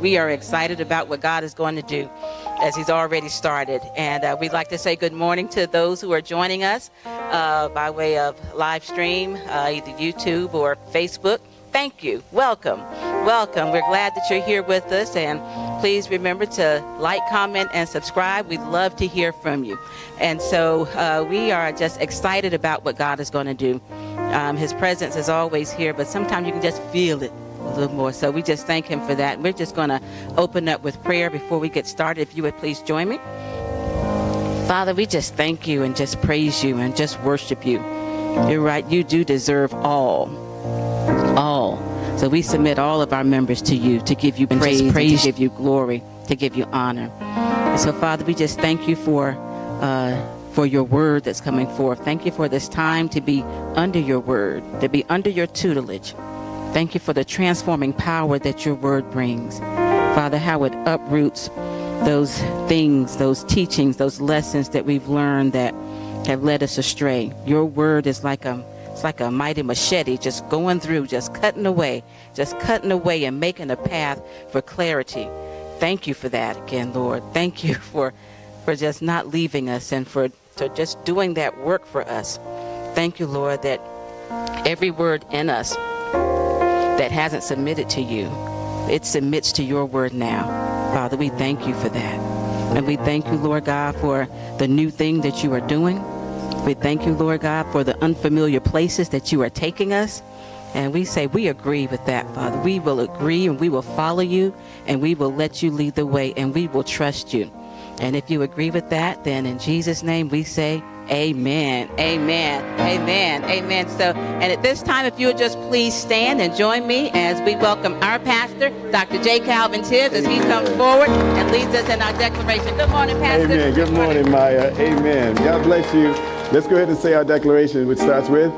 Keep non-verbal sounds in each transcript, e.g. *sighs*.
We are excited about what God is going to do as He's already started. And uh, we'd like to say good morning to those who are joining us uh, by way of live stream, uh, either YouTube or Facebook. Thank you. Welcome. Welcome. We're glad that you're here with us. And please remember to like, comment, and subscribe. We'd love to hear from you. And so uh, we are just excited about what God is going to do. Um, his presence is always here, but sometimes you can just feel it a little more. So we just thank him for that. We're just going to open up with prayer before we get started. If you would please join me. Father, we just thank you and just praise you and just worship you. You're right. You do deserve all. All. So we submit all of our members to you to give you praise, praise to give you glory, to give you honor. And so, Father, we just thank you for uh, for your word that's coming forth. Thank you for this time to be under your word, to be under your tutelage. Thank you for the transforming power that your word brings. Father, how it uproots those things, those teachings, those lessons that we've learned that have led us astray. Your word is like a it's like a mighty machete just going through, just cutting away, just cutting away and making a path for clarity. Thank you for that again, Lord. Thank you *laughs* for for just not leaving us and for to just doing that work for us. Thank you, Lord, that every word in us that hasn't submitted to you, it submits to your word now. Father, we thank you for that. And we thank you, Lord God, for the new thing that you are doing. We thank you, Lord God, for the unfamiliar places that you are taking us. And we say we agree with that, Father. We will agree and we will follow you and we will let you lead the way and we will trust you. And if you agree with that, then in Jesus' name we say, Amen. Amen. Amen. Amen. So, and at this time, if you would just please stand and join me as we welcome our pastor, Dr. J. Calvin Tibbs, as he comes forward and leads us in our declaration. Good morning, Pastor. Amen. Good morning, Maya. Amen. God bless you. Let's go ahead and say our declaration, which starts with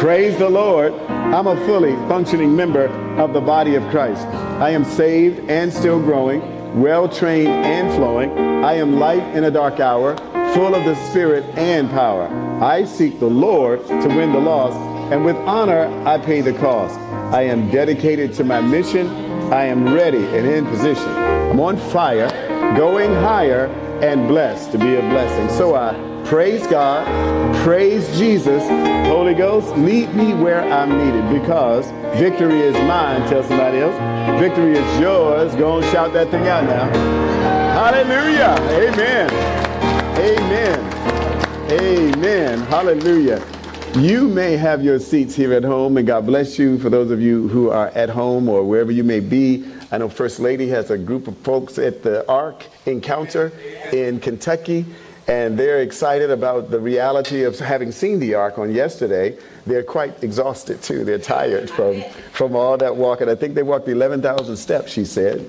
Praise the Lord. I'm a fully functioning member of the body of Christ. I am saved and still growing, well trained and flowing. I am light in a dark hour, full of the Spirit and power. I seek the Lord to win the lost, and with honor I pay the cost. I am dedicated to my mission. I am ready and in position. I'm on fire, going higher, and blessed to be a blessing. So I praise God, praise Jesus. Holy Ghost, meet me where I'm needed because victory is mine. Tell somebody else. Victory is yours. Go and shout that thing out now. Hallelujah. Amen. Amen. Amen. Hallelujah. You may have your seats here at home, and God bless you for those of you who are at home or wherever you may be. I know First Lady has a group of folks at the Ark Encounter in Kentucky and they're excited about the reality of having seen the ark on yesterday. They're quite exhausted too. They're tired from, from all that walking. I think they walked 11,000 steps, she said,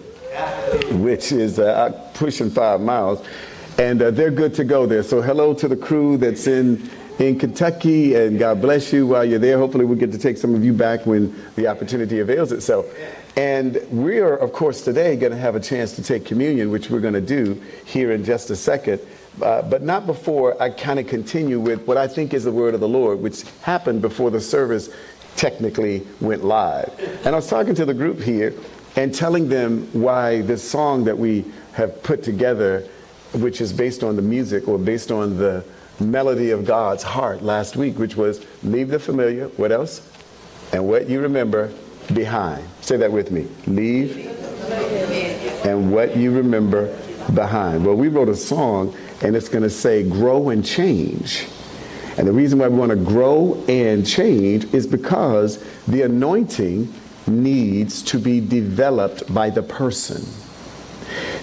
which is uh, pushing five miles. And uh, they're good to go there. So, hello to the crew that's in, in Kentucky, and God bless you while you're there. Hopefully, we get to take some of you back when the opportunity avails itself. And we are, of course, today going to have a chance to take communion, which we're going to do here in just a second. Uh, but not before I kind of continue with what I think is the word of the Lord, which happened before the service technically went live. And I was talking to the group here and telling them why this song that we have put together, which is based on the music or based on the melody of God's heart last week, which was leave the familiar, what else? And what you remember behind. Say that with me. Leave and what you remember behind. Well, we wrote a song and it's going to say grow and change. And the reason why we want to grow and change is because the anointing needs to be developed by the person.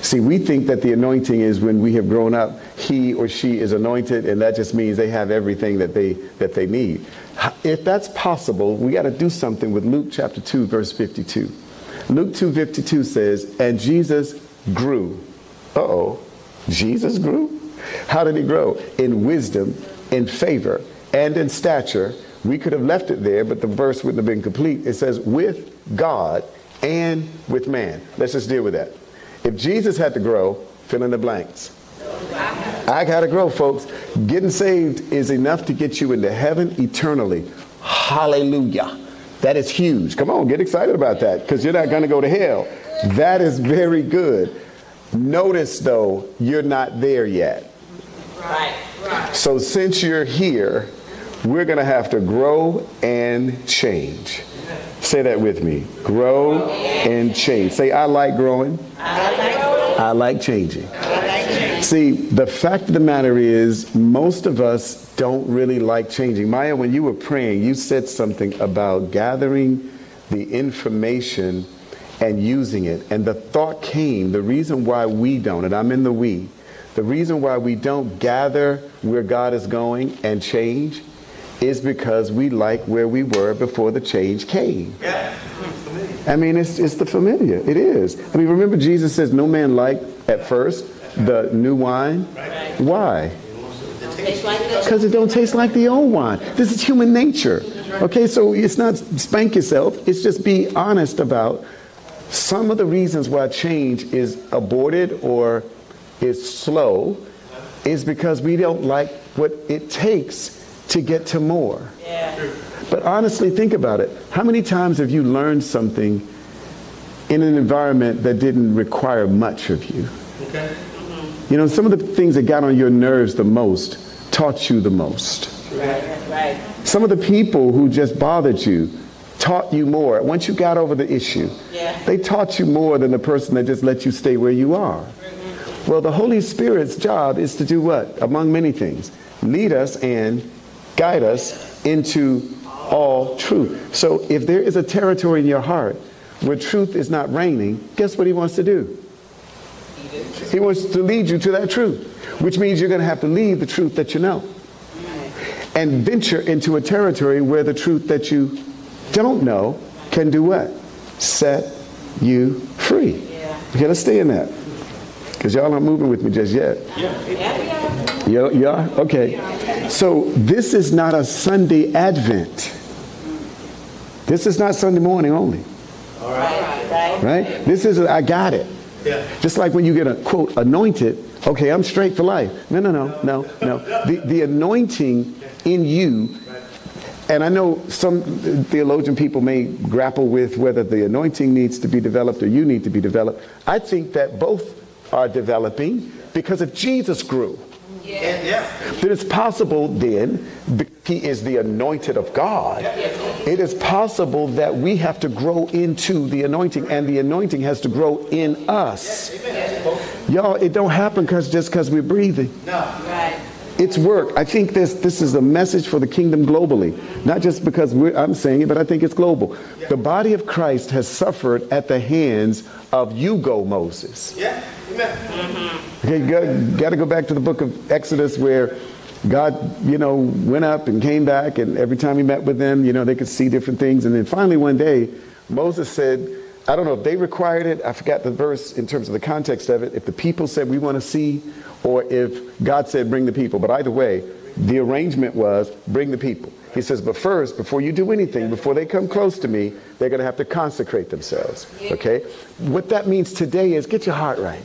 See, we think that the anointing is when we have grown up, he or she is anointed, and that just means they have everything that they that they need. If that's possible, we got to do something with Luke chapter 2, verse 52. Luke 2 52 says, And Jesus grew. Uh oh. Jesus grew? How did he grow? In wisdom, in favor, and in stature. We could have left it there, but the verse wouldn't have been complete. It says, with God and with man. Let's just deal with that. If Jesus had to grow, fill in the blanks. I got to grow, folks. Getting saved is enough to get you into heaven eternally. Hallelujah. That is huge. Come on, get excited about that because you're not going to go to hell. That is very good. Notice though, you're not there yet. Right. So since you're here, we're going to have to grow and change. Say that with me. Grow and change. Say, I like growing. I like changing. See, the fact of the matter is, most of us don't really like changing. Maya, when you were praying, you said something about gathering the information and using it. And the thought came, the reason why we don't, and I'm in the we, the reason why we don't gather where God is going and change is because we like where we were before the change came. Yeah. I mean, it's, it's the familiar. It is. I mean, remember Jesus says, No man liked at first the new wine. Right. Why? Because it don't taste like the old wine. This is human nature. Okay, so it's not spank yourself. It's just be honest about some of the reasons why change is aborted or is slow is because we don't like what it takes to get to more. Yeah. But honestly, think about it. How many times have you learned something in an environment that didn't require much of you? Okay. You know, some of the things that got on your nerves the most taught you the most. Right. Right. Some of the people who just bothered you taught you more. Once you got over the issue, yeah. they taught you more than the person that just let you stay where you are. Mm-hmm. Well, the Holy Spirit's job is to do what? Among many things, lead us and guide us into all truth. So if there is a territory in your heart where truth is not reigning, guess what he wants to do? He wants to lead you to that truth, which means you're going to have to leave the truth that you know and venture into a territory where the truth that you don't know can do what? Set you free. Okay, let's stay in that. Because y'all aren't moving with me just yet. Yeah. Yeah, yeah? Okay. So this is not a Sunday Advent. This is not Sunday morning only. All right. Right? right? This is, a, I got it. Yeah. Just like when you get a quote, anointed, okay, I'm straight for life. No, no, no, no, no. The, the anointing in you, and I know some theologian people may grapple with whether the anointing needs to be developed or you need to be developed. I think that both are developing because if Jesus grew, yeah. Then it's possible then, he is the anointed of God, it is possible that we have to grow into the anointing and the anointing has to grow in us. Y'all, it don't happen cause, just because we're breathing. No. Right. It's work. I think this, this is a message for the kingdom globally. Not just because I'm saying it, but I think it's global. The body of Christ has suffered at the hands of you go Moses. Yeah. Mm-hmm. Okay, you got to go back to the book of Exodus where God, you know, went up and came back, and every time he met with them, you know, they could see different things. And then finally one day, Moses said, I don't know if they required it, I forgot the verse in terms of the context of it, if the people said, we want to see, or if God said, bring the people. But either way, the arrangement was, bring the people. He says, but first, before you do anything, before they come close to me, they're going to have to consecrate themselves. Okay? What that means today is get your heart right.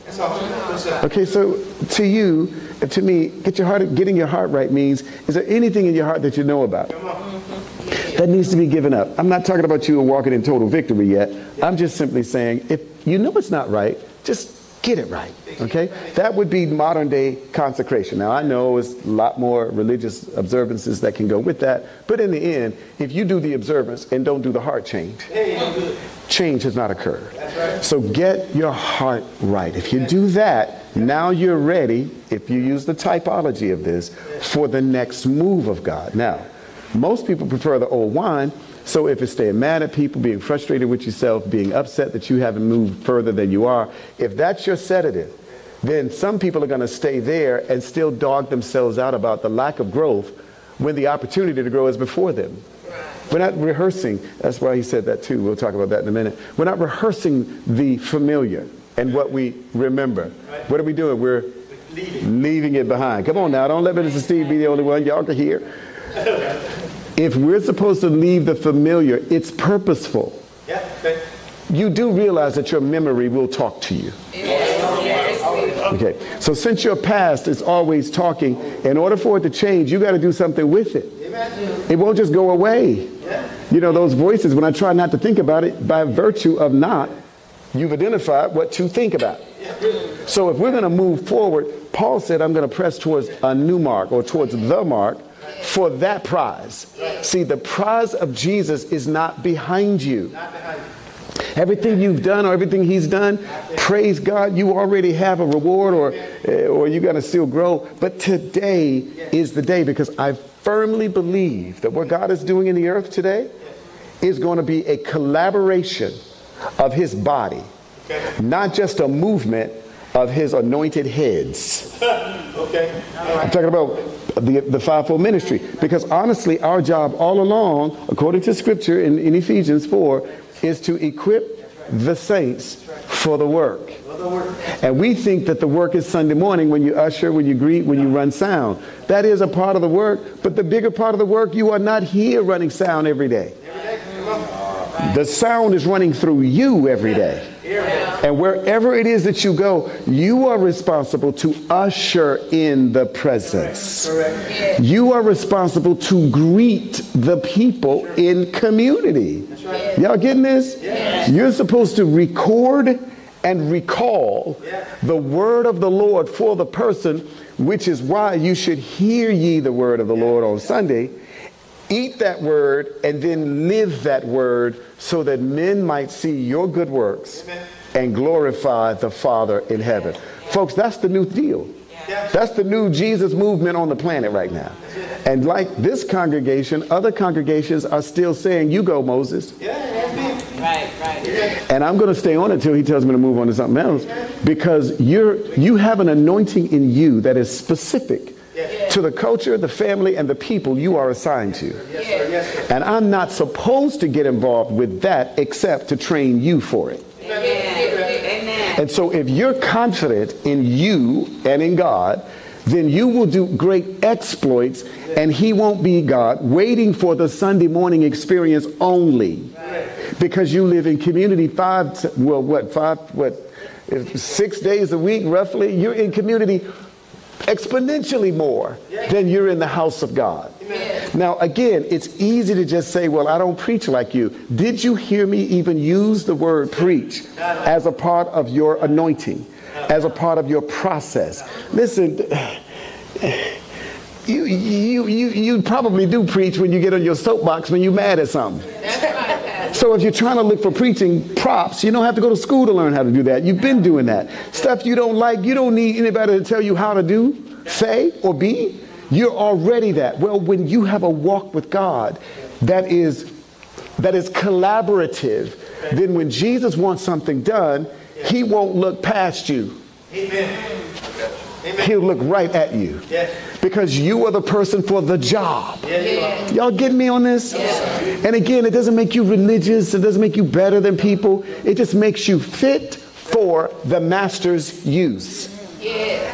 Okay, so to you, to me, get your heart, getting your heart right means, is there anything in your heart that you know about? That needs to be given up. I'm not talking about you walking in total victory yet. I'm just simply saying, if you know it's not right, just get it right. Okay? That would be modern day consecration. Now, I know it's a lot more religious observances that can go with that, but in the end, if you do the observance and don't do the heart change, change has not occurred. So get your heart right. If you do that, now you're ready, if you use the typology of this, for the next move of God. Now, most people prefer the old wine so if it's staying mad at people, being frustrated with yourself, being upset that you haven't moved further than you are, if that's your sedative, then some people are going to stay there and still dog themselves out about the lack of growth when the opportunity to grow is before them. We're not rehearsing. That's why he said that too. We'll talk about that in a minute. We're not rehearsing the familiar and what we remember. What are we doing? We're leaving it behind. Come on now. Don't let Mr. Steve be the only one. Y'all can hear. *laughs* If we're supposed to leave the familiar, it's purposeful. Yeah, okay. You do realize that your memory will talk to you. Okay, so since your past is always talking, in order for it to change, you got to do something with it. It won't just go away. You know, those voices, when I try not to think about it, by virtue of not you've identified what to think about. So if we're going to move forward, Paul said, I'm going to press towards a new mark or towards the mark for that prize. See, the prize of Jesus is not behind you. Everything you've done or everything he's done, praise God, you already have a reward or, eh, or you're going to still grow. But today is the day because I firmly believe that what God is doing in the earth today is going to be a collaboration of his body, not just a movement of his anointed heads. *laughs* okay. I'm talking about the, the fivefold ministry. Because honestly, our job all along, according to scripture in, in Ephesians 4, is to equip the saints for the work. And we think that the work is Sunday morning when you usher, when you greet, when you run sound. That is a part of the work, but the bigger part of the work, you are not here running sound every day. The sound is running through you every day. And wherever it is that you go, you are responsible to usher in the presence. You are responsible to greet the people in community. Y'all getting this? You're supposed to record and recall the word of the Lord for the person, which is why you should hear ye the word of the Lord on Sunday eat that word and then live that word so that men might see your good works Amen. and glorify the Father in heaven. Folks, that's the new deal. That's the new Jesus movement on the planet right now. And like this congregation, other congregations are still saying, You go, Moses. Right, right. And I'm going to stay on until he tells me to move on to something else because you're, you have an anointing in you that is specific to the culture, the family, and the people you are assigned to. And I'm not supposed to get involved with that except to train you for it. And so if you're confident in you and in God, then you will do great exploits and he won't be God waiting for the Sunday morning experience only. Because you live in community five, well, what, five, what, six days a week roughly. You're in community exponentially more than you're in the house of God. Now, again, it's easy to just say, Well, I don't preach like you. Did you hear me even use the word preach as a part of your anointing, as a part of your process? Listen, *sighs* you, you, you, you probably do preach when you get on your soapbox when you're mad at something. So if you're trying to look for preaching props, you don't have to go to school to learn how to do that. You've been doing that. Stuff you don't like, you don't need anybody to tell you how to do, say, or be. You're already that. Well, when you have a walk with God that is that is collaborative, then when Jesus wants something done, he won't look past you. Amen. He'll look right at you. Because you are the person for the job. Y'all get me on this? And again, it doesn't make you religious, it doesn't make you better than people. It just makes you fit for the master's use.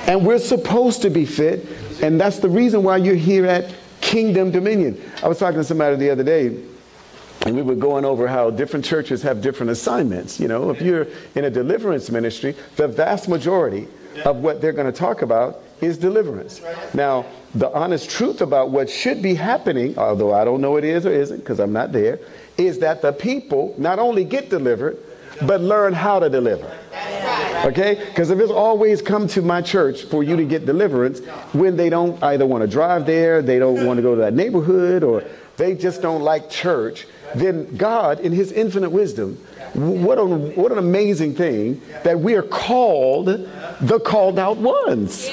And we're supposed to be fit, and that's the reason why you're here at Kingdom Dominion. I was talking to somebody the other day, and we were going over how different churches have different assignments. You know, if you're in a deliverance ministry, the vast majority of what they're going to talk about is deliverance. Now, the honest truth about what should be happening, although I don't know it is or isn't because I'm not there, is that the people not only get delivered, but learn how to deliver. Okay? Because if it's always come to my church for you to get deliverance when they don't either want to drive there, they don't want to go to that neighborhood, or they just don't like church, then God, in His infinite wisdom, what, a, what an amazing thing that we are called the called out ones.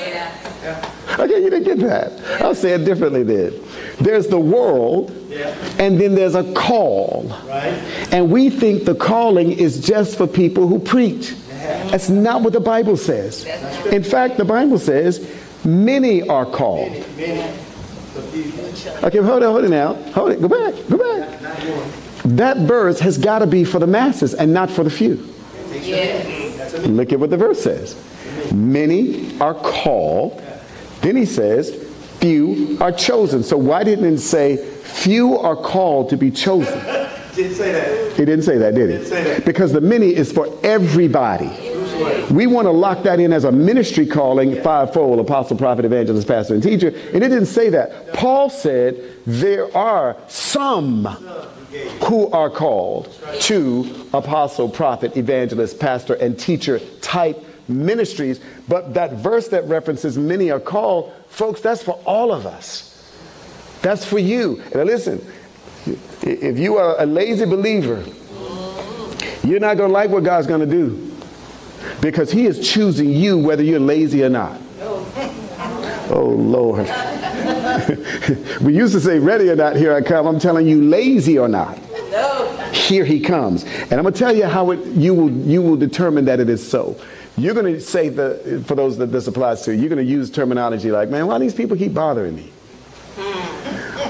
Okay, you didn't get that. I'll say it differently then. There's the world, and then there's a call. And we think the calling is just for people who preach. That's not what the Bible says. In fact, the Bible says many are called. Okay, hold it, hold it now. Hold it. Go back. Go back that verse has got to be for the masses and not for the few. Look at what the verse says. Many are called. Then he says, few are chosen. So why didn't it say few are called to be chosen? *laughs* didn't say that. He didn't say that, did he? Didn't say that. Because the many is for everybody. We want to lock that in as a ministry calling, fivefold, apostle, prophet, evangelist, pastor, and teacher. And it didn't say that. Paul said there are some who are called to apostle, prophet, evangelist, pastor, and teacher type ministries. But that verse that references many are called, folks, that's for all of us. That's for you. And listen, if you are a lazy believer, you're not going to like what God's going to do because He is choosing you whether you're lazy or not. Oh, Lord. *laughs* we used to say, ready or not, here I come. I'm telling you, lazy or not. Here he comes. And I'm going to tell you how it, you, will, you will determine that it is so. You're going to say, the, for those that this applies to, you're going to use terminology like, man, why do these people keep bothering me?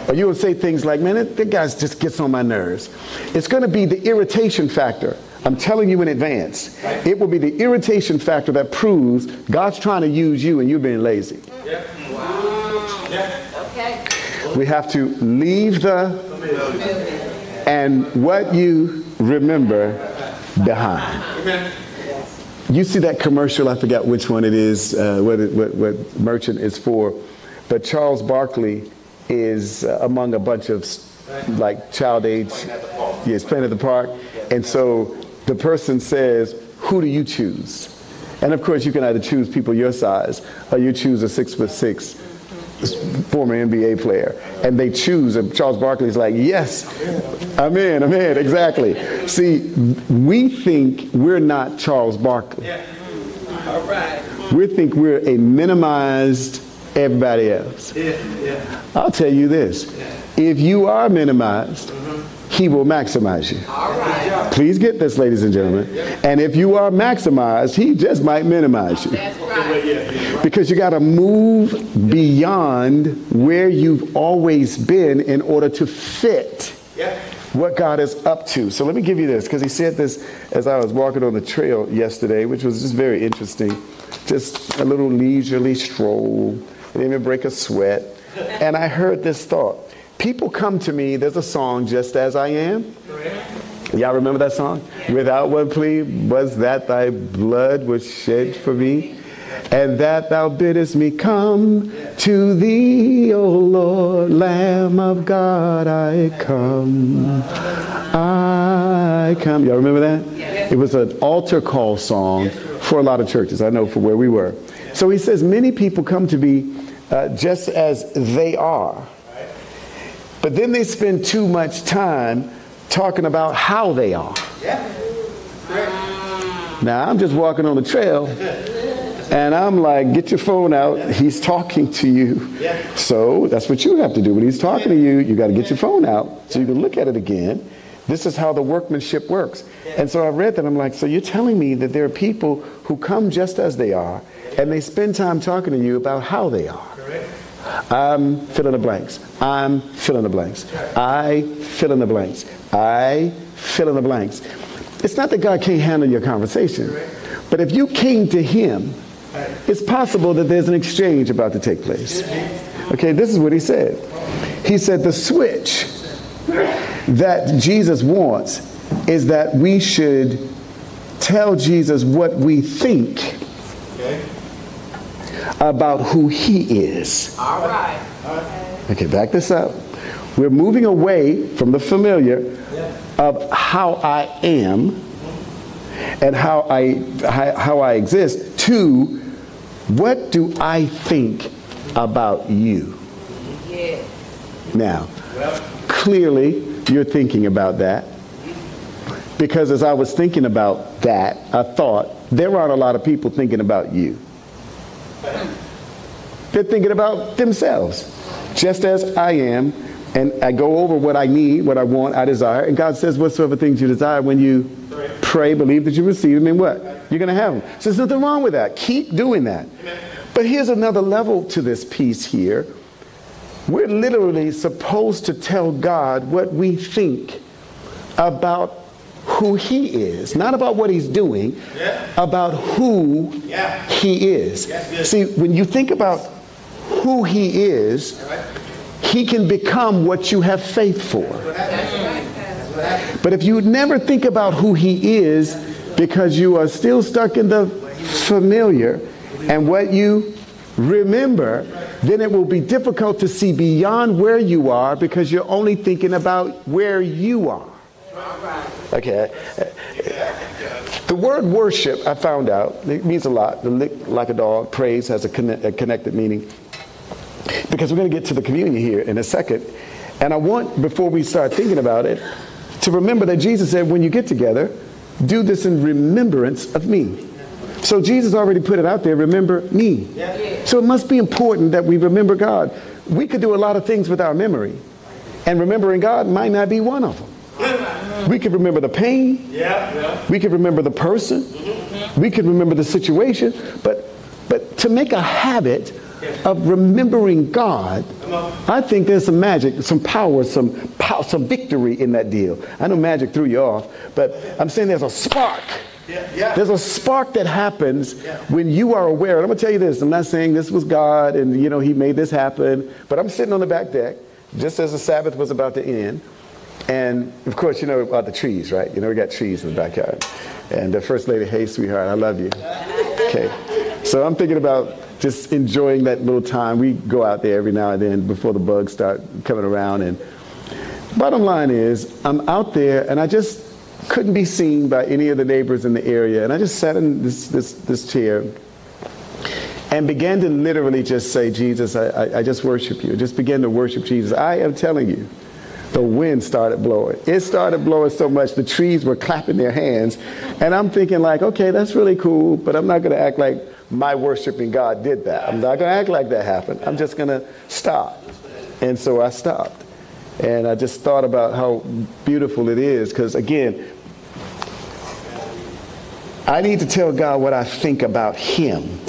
Or you will say things like, man, that, guy just gets on my nerves. It's going to be the irritation factor. I'm telling you in advance. It will be the irritation factor that proves God's trying to use you and you're being lazy. Yeah. Yeah. We have to leave the and what you remember behind. You see that commercial, I forgot which one it is, uh, what, it, what, what merchant is for, but Charles Barkley is uh, among a bunch of like child age. Yes, playing at the park. And so the person says, Who do you choose? And of course, you can either choose people your size or you choose a six foot six former NBA player. And they choose, and Charles Barkley's like, Yes, I'm in, I'm in, exactly. See, we think we're not Charles Barkley. All right. We think we're a minimized everybody else. Yeah, yeah. I'll tell you this if you are minimized, mm-hmm. He will maximize you. All right. Please get this, ladies and gentlemen. And if you are maximized, he just might minimize you. Right. Because you got to move beyond where you've always been in order to fit what God is up to. So let me give you this, because he said this as I was walking on the trail yesterday, which was just very interesting. Just a little leisurely stroll didn't even break a sweat. And I heard this thought. People come to me, there's a song, Just As I Am. Y'all remember that song? Without one plea, was that thy blood was shed for me? And that thou biddest me come to thee, O Lord, Lamb of God, I come. I come. Y'all remember that? It was an altar call song for a lot of churches. I know for where we were. So he says, Many people come to me uh, just as they are. But then they spend too much time talking about how they are. Now, I'm just walking on the trail and I'm like, get your phone out. He's talking to you. So that's what you have to do. When he's talking to you, you got to get your phone out so you can look at it again. This is how the workmanship works. And so I read that. I'm like, so you're telling me that there are people who come just as they are and they spend time talking to you about how they are. I'm fill in the blanks. I'm fill in the blanks. I fill in the blanks. I fill in the blanks. It's not that God can't handle your conversation, but if you came to Him, it's possible that there's an exchange about to take place. Okay, this is what He said. He said the switch that Jesus wants is that we should tell Jesus what we think about who he is. All right. Okay, back this up. We're moving away from the familiar of how I am and how I, how I exist to what do I think about you? Yeah. Now, clearly you're thinking about that because as I was thinking about that, I thought there aren't a lot of people thinking about you. They're thinking about themselves, just as I am. And I go over what I need, what I want, I desire. And God says, whatsoever things you desire, when you pray, pray believe that you receive them, and what? You're going to have them. So there's nothing wrong with that. Keep doing that. Amen. But here's another level to this piece here. We're literally supposed to tell God what we think about who he is, not about what he's doing, yeah. about who yeah. he is. See, when you think about who he is, he can become what you have faith for. But if you never think about who he is because you are still stuck in the familiar and what you remember, then it will be difficult to see beyond where you are because you're only thinking about where you are. Okay. The word worship, I found out, it means a lot. The lick like a dog, praise has a, connect, a connected meaning. Because we're going to get to the communion here in a second. And I want, before we start thinking about it, to remember that Jesus said, when you get together, do this in remembrance of me. So Jesus already put it out there, remember me. So it must be important that we remember God. We could do a lot of things with our memory, and remembering God might not be one of them. We can remember the pain. Yeah. We can remember the person. Mm-hmm. We can remember the situation. But, but to make a habit of remembering God, I think there's some magic, some power, some power, some victory in that deal. I know magic threw you off, but I'm saying there's a spark. Yeah, yeah. There's a spark that happens yeah. when you are aware. And I'm gonna tell you this. I'm not saying this was God and you know He made this happen, but I'm sitting on the back deck just as the Sabbath was about to end, and of course, you know about the trees, right? You know, we got trees in the backyard. And the first lady, hey, sweetheart, I love you. Okay. So I'm thinking about just enjoying that little time. We go out there every now and then before the bugs start coming around. And bottom line is, I'm out there and I just couldn't be seen by any of the neighbors in the area. And I just sat in this, this, this chair and began to literally just say, Jesus, I, I, I just worship you. Just began to worship Jesus. I am telling you the wind started blowing. It started blowing so much the trees were clapping their hands. And I'm thinking like, okay, that's really cool, but I'm not going to act like my worshiping God did that. I'm not going to act like that happened. I'm just going to stop. And so I stopped. And I just thought about how beautiful it is because again, I need to tell God what I think about him.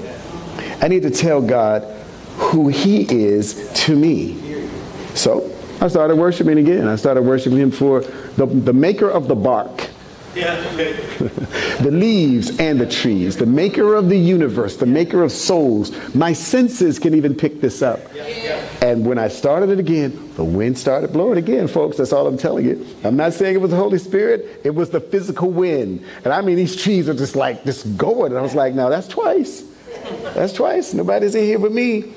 I need to tell God who he is to me. So I started worshiping again. I started worshiping him for the, the maker of the bark. Yeah, *laughs* the leaves and the trees, the maker of the universe, the maker of souls. My senses can even pick this up. Yeah, yeah. And when I started it again, the wind started blowing again, folks. That's all I'm telling you. I'm not saying it was the Holy Spirit, it was the physical wind. And I mean, these trees are just like, just going. And I was like, no, that's twice. That's twice. Nobody's in here but me.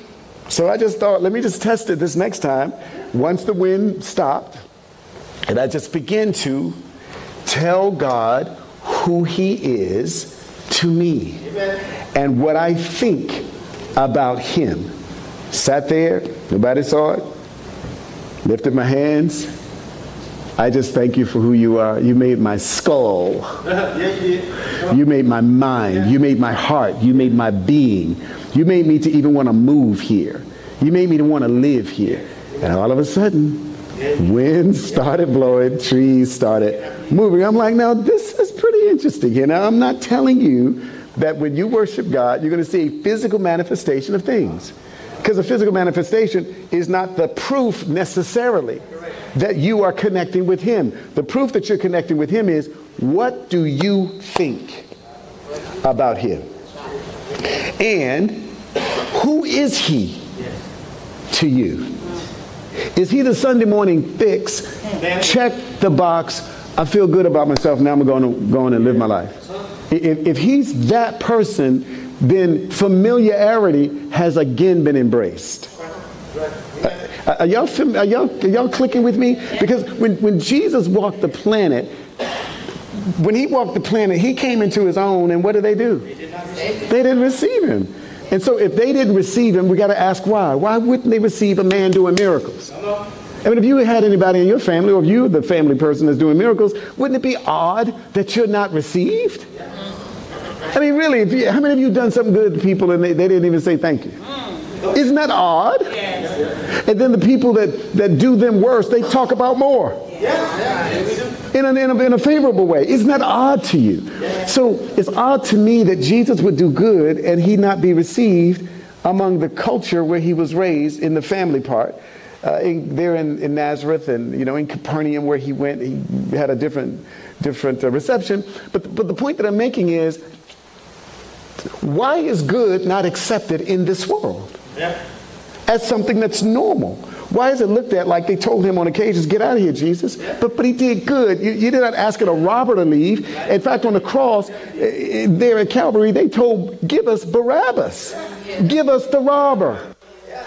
So I just thought, let me just test it this next time. Once the wind stopped, and I just began to tell God who He is to me Amen. and what I think about Him. Sat there, nobody saw it, lifted my hands. I just thank you for who you are. You made my skull. *laughs* You made my mind. You made my heart. You made my being. You made me to even want to move here. You made me to want to live here. And all of a sudden, wind started blowing, trees started moving. I'm like, now this is pretty interesting. You know, I'm not telling you that when you worship God, you're going to see a physical manifestation of things. Because a physical manifestation is not the proof necessarily that you are connecting with Him. The proof that you're connecting with Him is what do you think about Him? And who is He to you? Is He the Sunday morning fix? Check the box. I feel good about myself. Now I'm going to go on and live my life. If, if He's that person, then familiarity has again been embraced. Uh, are y'all, are, y'all, are y'all clicking with me? Because when, when Jesus walked the planet, when he walked the planet, he came into his own, and what did they do? They didn't receive him. And so if they didn't receive him, we got to ask why. Why wouldn't they receive a man doing miracles? I mean, if you had anybody in your family, or if you the family person that's doing miracles, wouldn't it be odd that you're not received? I mean, really, you, how many of you done something good to people and they, they didn't even say thank you? Isn't that odd? And then the people that, that do them worse, they talk about more. In a, in, a, in a favorable way. Isn't that odd to you? So it's odd to me that Jesus would do good and he not be received among the culture where he was raised in the family part. Uh, in, there in, in, Nazareth and you know in Capernaum where he went, he had a different different uh, reception. But but the point that I'm making is, why is good not accepted in this world? Yeah. As something that's normal. Why is it looked at like they told him on occasions, get out of here, Jesus? But, but he did good. You, you did not ask a robber to leave. In fact, on the cross, uh, there at Calvary, they told, give us Barabbas. Give us the robber.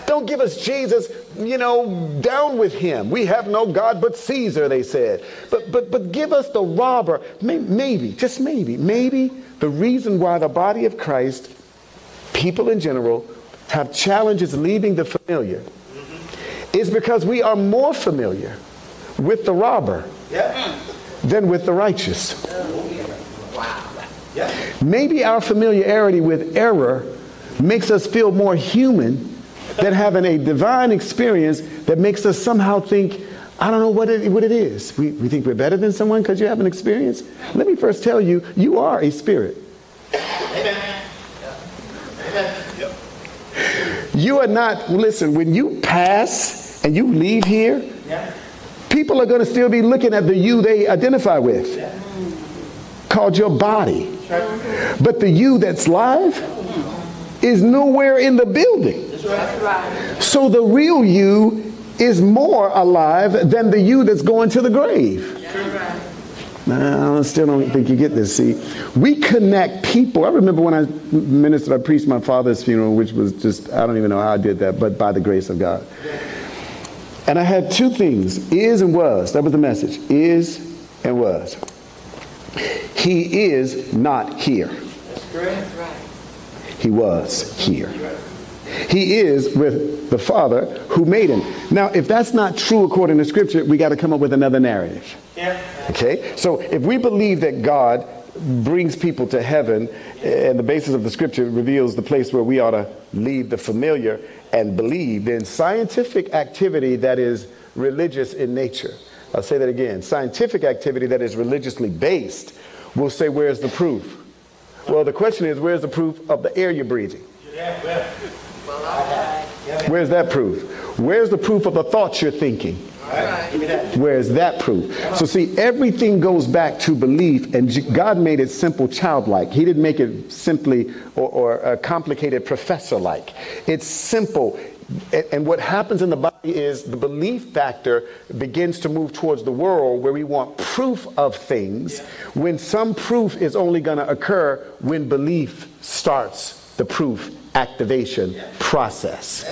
Don't give us Jesus, you know, down with him. We have no God but Caesar, they said. But, but, but give us the robber. Maybe, just maybe, maybe the reason why the body of Christ, people in general, have challenges leaving the familiar is because we are more familiar with the robber than with the righteous. Maybe our familiarity with error makes us feel more human than having a divine experience that makes us somehow think, I don't know what it, what it is. We, we think we're better than someone because you have an experience. Let me first tell you, you are a spirit. Amen. You are not, listen, when you pass and you leave here, yeah. people are going to still be looking at the you they identify with, yeah. called your body. But the you that's live is nowhere in the building. Right. So the real you is more alive than the you that's going to the grave. Yeah. I still don't think you get this. See, we connect people. I remember when I ministered, I preached my father's funeral, which was just, I don't even know how I did that, but by the grace of God. And I had two things is and was. That was the message is and was. He is not here. That's correct. He was here. He is with the Father who made him. Now, if that's not true according to Scripture, we got to come up with another narrative. Yeah. Okay? So if we believe that God brings people to heaven and the basis of the Scripture reveals the place where we ought to leave the familiar and believe, then scientific activity that is religious in nature, I'll say that again, scientific activity that is religiously based will say, where's the proof? Well, the question is, where's the proof of the air you're breathing? Where's that proof? Where's the proof of the thoughts you're thinking? Where's that proof? So, see, everything goes back to belief, and God made it simple, childlike. He didn't make it simply or, or a complicated professor like. It's simple. And what happens in the body is the belief factor begins to move towards the world where we want proof of things when some proof is only going to occur when belief starts the proof activation process.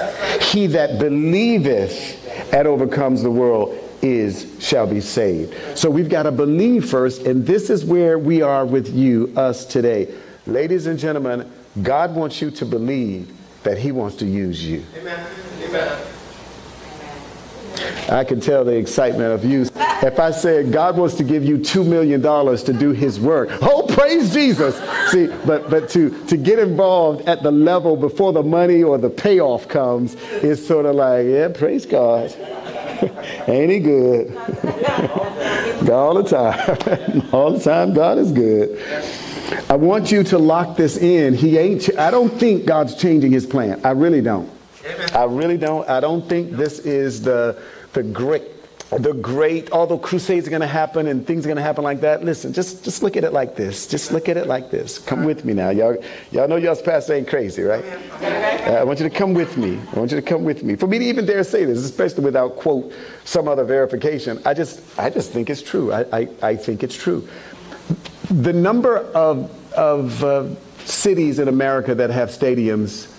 He that believeth and overcomes the world is shall be saved. So we've got to believe first, and this is where we are with you, us today. Ladies and gentlemen, God wants you to believe that He wants to use you. Amen. Amen. I can tell the excitement of you. If I said God wants to give you $2 million to do his work, oh, praise Jesus. See, but, but to, to get involved at the level before the money or the payoff comes is sort of like, yeah, praise God. *laughs* Ain't he good? *laughs* all the time. *laughs* all the time, God is good. I want you to lock this in. He ain't, I don't think God's changing his plan. I really don't. I really don't. I don't think this is the the great the great although crusades are going to happen and things are going to happen like that listen just just look at it like this just look at it like this. Come with me now y'all y'all know y'all's pastor ain't crazy right? Uh, i want you to come with me i want you to come with me. For me to even dare say this especially without quote some other verification i just i just think it's true i i, I think it's true. The number of of uh, cities in america that have stadiums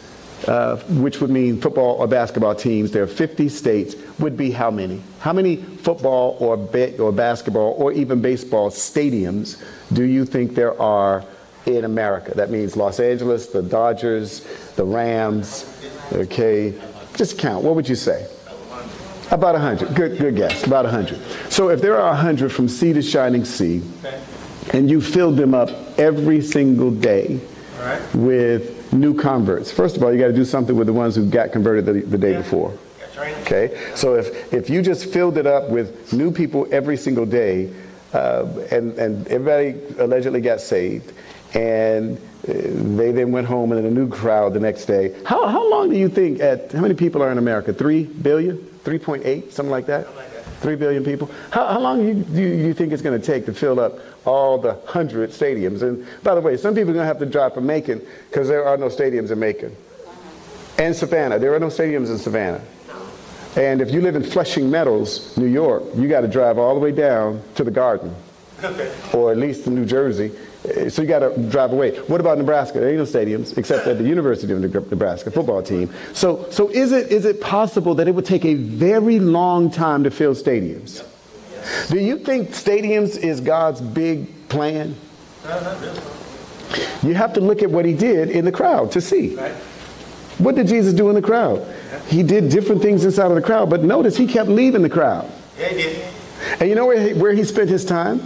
uh, which would mean football or basketball teams, there are 50 states, would be how many? How many football or, ba- or basketball or even baseball stadiums do you think there are in America? That means Los Angeles, the Dodgers, the Rams, okay? Just count. What would you say? About 100. Good, good guess. About 100. So if there are 100 from sea to shining sea, and you filled them up every single day right. with new converts. First of all, you got to do something with the ones who got converted the, the day before. Okay? So if, if you just filled it up with new people every single day, uh, and, and everybody allegedly got saved, and uh, they then went home and then a new crowd the next day. How, how long do you think, at how many people are in America? 3 billion? 3.8? Something like that? Something like that. 3 billion people? How, how long do you, do you think it's going to take to fill up all the 100 stadiums? And by the way, some people are going to have to drive from Macon because there are no stadiums in Macon. And Savannah. There are no stadiums in Savannah. And if you live in Flushing Meadows, New York, you got to drive all the way down to the garden or at least in New Jersey. So you got to drive away. What about Nebraska? There ain't no stadiums except at the University of Nebraska football team. So, so is it is it possible that it would take a very long time to fill stadiums? Do you think stadiums is God's big plan? You have to look at what he did in the crowd to see. What did Jesus do in the crowd? He did different things inside of the crowd, but notice he kept leaving the crowd. Yeah, he did. And you know where he, where he spent his time?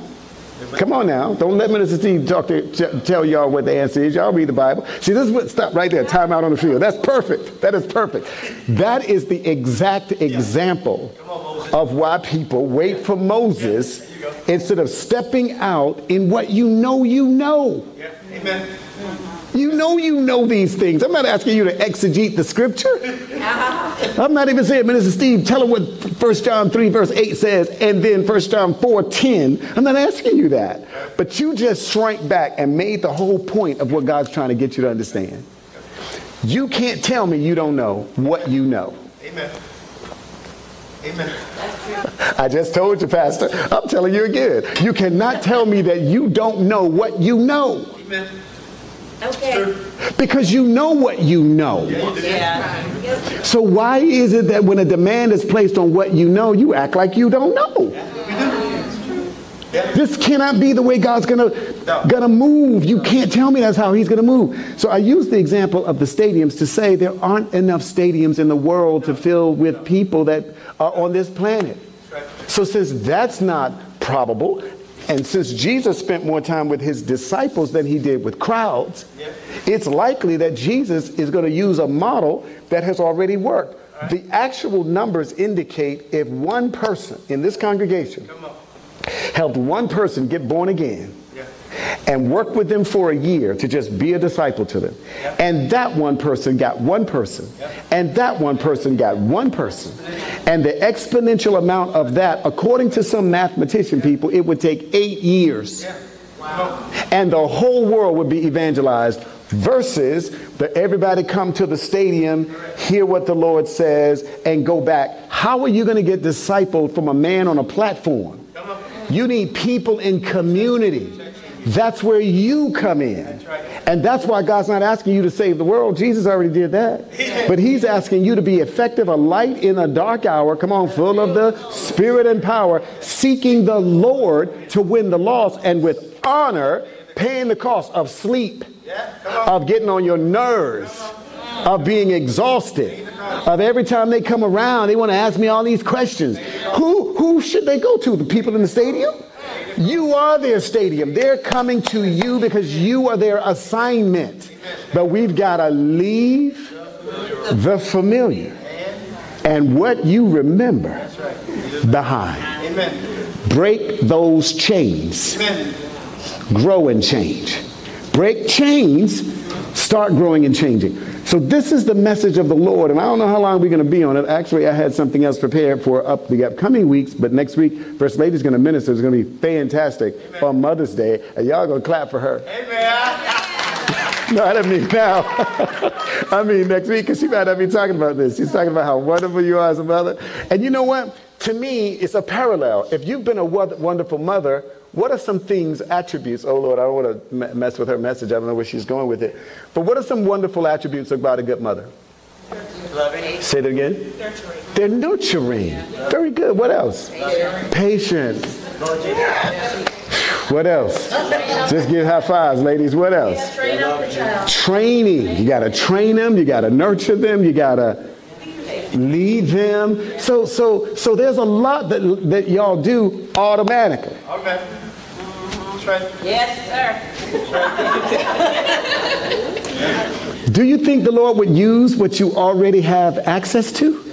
Come on now. Don't let Minister Steve talk to, tell y'all what the answer is. Y'all read the Bible. See, this is what, stop right there. Time out on the field. That's perfect. That is perfect. That is the exact example of why people wait for Moses instead of stepping out in what you know you know. Yeah. Amen. You know you know these things. I'm not asking you to exegete the scripture. Uh-huh. I'm not even saying, Minister Steve, tell him what 1 John 3 verse 8 says, and then 1 John 4 10. I'm not asking you that. But you just shrank back and made the whole point of what God's trying to get you to understand. You can't tell me you don't know what you know. Amen. Amen. I just told you, Pastor. I'm telling you again. You cannot tell me that you don't know what you know. Amen. Okay. Because you know what you know. Yeah. So why is it that when a demand is placed on what you know, you act like you don't know? This cannot be the way God's gonna gonna move. You can't tell me that's how He's gonna move. So I use the example of the stadiums to say there aren't enough stadiums in the world to fill with people that are on this planet. So since that's not probable, and since Jesus spent more time with his disciples than he did with crowds, it's likely that Jesus is going to use a model that has already worked. The actual numbers indicate if one person in this congregation helped one person get born again and worked with them for a year to just be a disciple to them, and that one person got one person, and that one person got one person, and the exponential amount of that, according to some mathematician people, it would take eight years. And the whole world would be evangelized versus that everybody come to the stadium hear what the lord says and go back. How are you going to get discipled from a man on a platform? You need people in community that's where you come in. And that's why god's not asking you to save the world. Jesus already did that. But he's asking you to be effective a light in a dark hour come on full of the spirit and power seeking the lord to win the lost and with honor paying the cost of sleep of getting on your nerves of being exhausted of every time they come around they want to ask me all these questions. Who who should they go to? The people in the stadium you are their stadium they're coming to you because you are their assignment but we've got to leave the familiar and what you remember behind break those chains grow and change. Break chains, start growing and changing. So this is the message of the Lord, and I don't know how long we're going to be on it. Actually, I had something else prepared for up the upcoming weeks, but next week, First Lady's going to minister. It's going to be fantastic on Mother's Day, and y'all going to clap for her. Amen. No, I don't mean now. *laughs* I mean next week, because she might not be talking about this. She's talking about how wonderful you are as a mother. And you know what? To me, it's a parallel. If you've been a wonderful mother, what are some things, attributes? Oh Lord, I don't want to me- mess with her message. I don't know where she's going with it. But what are some wonderful attributes about a good mother? Say that again. They're nurturing. Very good. What else? Patience. What else? Just give high fives, ladies. What else? Train up the training. You got to train them. You got to nurture them. You got to lead them. So, so, so there's a lot that, that y'all do automatically. Amen. That's right. Yes, sir. *laughs* Do you think the Lord would use what you already have access to?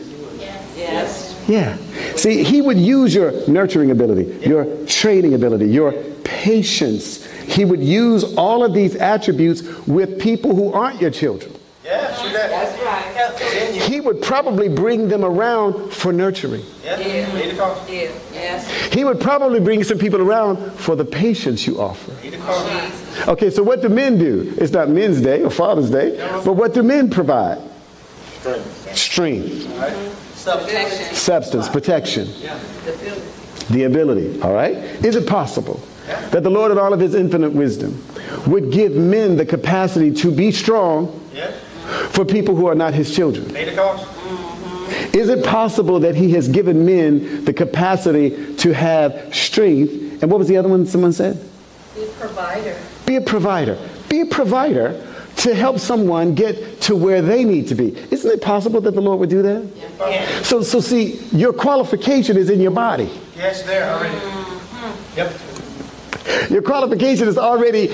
Yes. Yeah. See, He would use your nurturing ability, your training ability, your patience. He would use all of these attributes with people who aren't your children. Yeah, see that? That's right. He would probably bring them around for nurturing. Yeah. Need to call. Yes. He would probably bring some people around for the patience you offer. Need to call. Okay, so what do men do? It's not Men's Day or Father's Day, but what do men provide? Strength, Substance. substance, protection, the ability. All right? Is it possible that the Lord in all of his infinite wisdom would give men the capacity to be strong Yeah. For people who are not his children? Mm-hmm. Is it possible that he has given men the capacity to have strength? And what was the other one someone said? Be a provider. Be a provider. Be a provider to help someone get to where they need to be. Isn't it possible that the Lord would do that? So, so see, your qualification is in your body. Yes, there already. Mm-hmm. Yep. Your qualification is already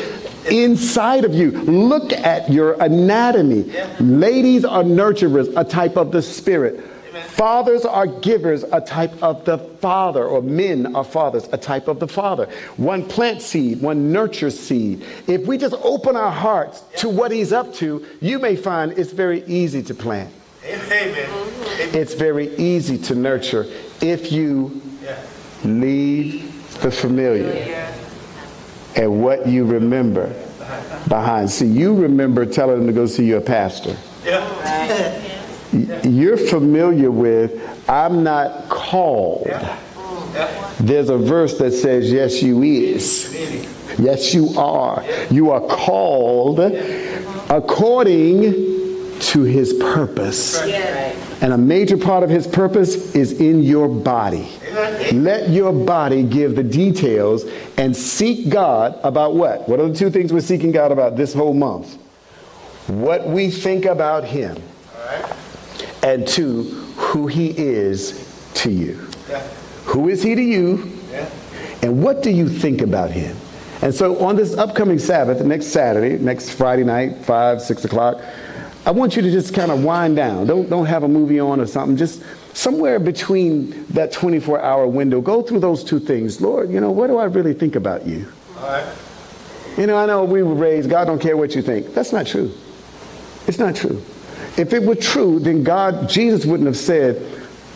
inside of you. Look at your anatomy. Ladies are nurturers, a type of the spirit. Fathers are givers, a type of the father, or men are fathers, a type of the father. One plants seed, one nurtures seed. If we just open our hearts to what he's up to, you may find it's very easy to plant. Amen. It's very easy to nurture if you Yeah. leave the familiar and what you remember behind. See, you remember telling them to go see your pastor. Yeah. You're familiar with, I'm not called. Yeah. There's a verse that says, Yes, you is. Yes, you are. You are called according to his purpose. And a major part of his purpose is in your body. Let your body give the details and seek God about what? What are the two things we're seeking God about this whole month? What we think about him, and two, who he is to you. Who is he to you? And what do you think about him? And so on this upcoming Sabbath, next Saturday, next Friday night, 5, 6 o'clock, I want you to just kind of wind down. Don't, don't have a movie on or something. Just somewhere between that 24 hour window, go through those two things. Lord, you know, what do I really think about you? All right. You know, I know we were raised, God don't care what you think. That's not true. It's not true. If it were true, then God, Jesus wouldn't have said,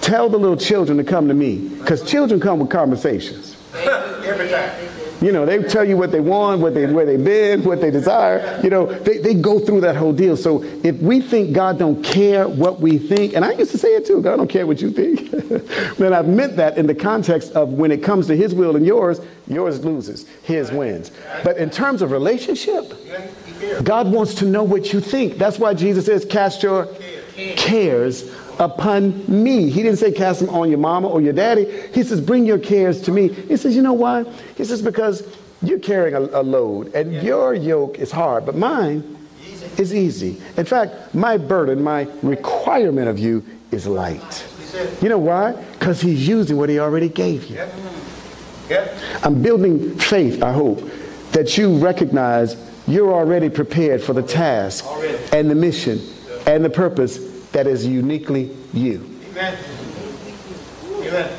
tell the little children to come to me. Because children come with conversations. Every time. You know, they tell you what they want, what they, where they've been, what they desire. You know, they, they go through that whole deal. So if we think God don't care what we think, and I used to say it too, God don't care what you think. *laughs* then I've meant that in the context of when it comes to his will and yours, yours loses, his wins. But in terms of relationship. God wants to know what you think. That's why Jesus says, cast your cares upon me. He didn't say cast them on your mama or your daddy. He says, bring your cares to me. He says, you know why? He says, because you're carrying a, a load and your yoke is hard, but mine is easy. In fact, my burden, my requirement of you is light. You know why? Because he's using what he already gave you. yeah. Yeah. I'm building faith, I hope, that you recognize you're already prepared for the task Already. and the mission and the purpose that is uniquely you. Amen. Amen.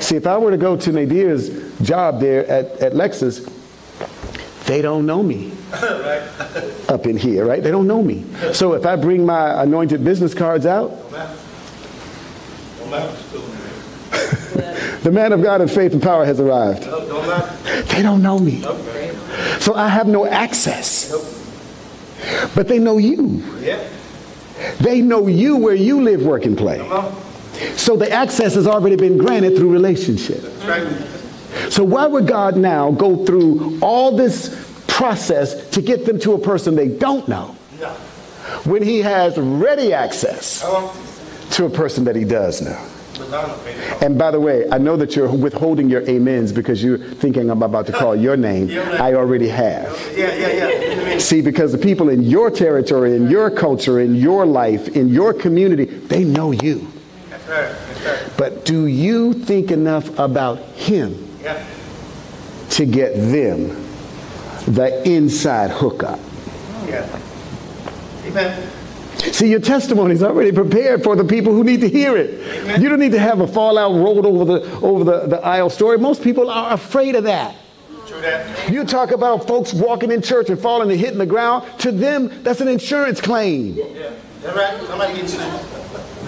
See, if I were to go to Nadir's job there at, at Lexus, they don't know me *laughs* right. up in here, right? They don't know me. So if I bring my anointed business cards out, No matter. No matter. *laughs* the man of God in faith and power has arrived. No, no matter. They don't know me. So I have no access. But they know you. Yeah. They know you where you live, work, and play. Uh-huh. So the access has already been granted through relationship. So why would God now go through all this process to get them to a person they don't know when he has ready access uh-huh. to a person that he does know? And by the way, I know that you're withholding your amens because you're thinking I'm about to call your name. I already have. Yeah, yeah, yeah. See, because the people in your territory, in your culture, in your life, in your community, they know you. But do you think enough about him to get them the inside hookup? Yeah. Amen. See, your testimony is already prepared for the people who need to hear it. You don't need to have a fallout rolled over the over the, the aisle story. Most people are afraid of that. True that. You talk about folks walking in church and falling and hitting the ground. To them, that's an insurance claim. Yeah. Right. Somebody.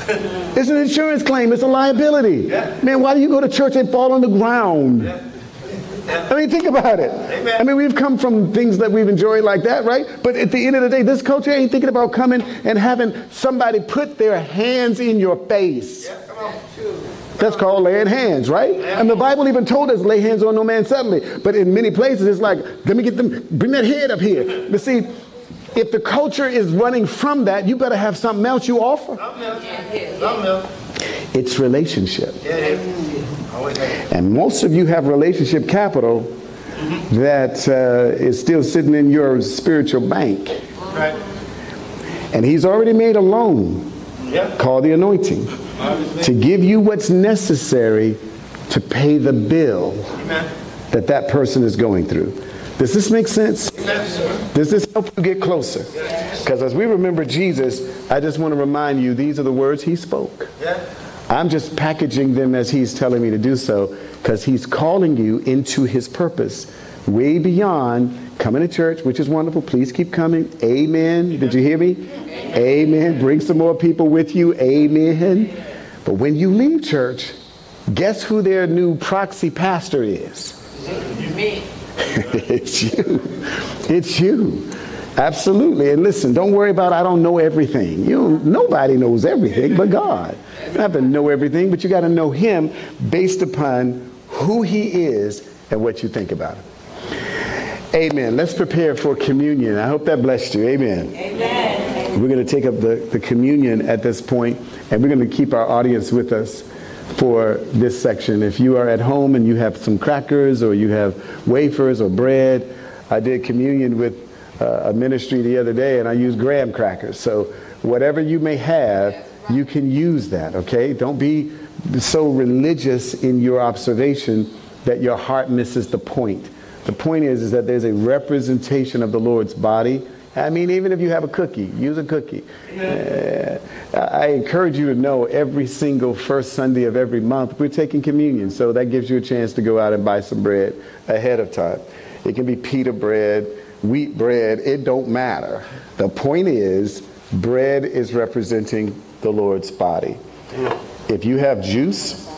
It's an insurance claim. It's a liability. Yeah. Man, why do you go to church and fall on the ground? Yeah. I mean, think about it. Amen. I mean, we've come from things that we've enjoyed like that, right? But at the end of the day, this culture ain't thinking about coming and having somebody put their hands in your face. Yeah. Come on. That's called laying hands, right? And the Bible even told us lay hands on no man suddenly. But in many places, it's like, let me get them, bring that head up here. But see, if the culture is running from that, you better have something else you offer. Something else. Something else. It's relationship. Yeah, yeah. Always have. And most of you have relationship capital that uh, is still sitting in your spiritual bank. Right. And he's already made a loan Yeah. called the anointing to give you what's necessary to pay the bill Amen. that that person is going through. Does this make sense? Sir. Does this help you get closer? Because as we remember Jesus, I just want to remind you these are the words he spoke. Yeah. I'm just packaging them as he's telling me to do so because he's calling you into his purpose way beyond coming to church, which is wonderful. Please keep coming. Amen. Did you hear me? Amen. Bring some more people with you. Amen. But when you leave church, guess who their new proxy pastor is? Me. *laughs* it's you. It's you. Absolutely. And listen, don't worry about I don't know everything. You nobody knows everything but God. You don't have to know everything, but you got to know him based upon who he is and what you think about him. Amen. Let's prepare for communion. I hope that blessed you. Amen. Amen. We're going to take up the, the communion at this point, and we're going to keep our audience with us for this section. If you are at home and you have some crackers or you have wafers or bread, I did communion with uh, a ministry the other day and I used graham crackers. So whatever you may have, you can use that, okay? Don't be so religious in your observation that your heart misses the point. The point is, is that there's a representation of the Lord's body. I mean, even if you have a cookie, use a cookie. Uh, I encourage you to know every single first Sunday of every month, we're taking communion. So that gives you a chance to go out and buy some bread ahead of time. It can be pita bread, wheat bread, it don't matter. The point is, bread is representing the Lord's body. If you have juice,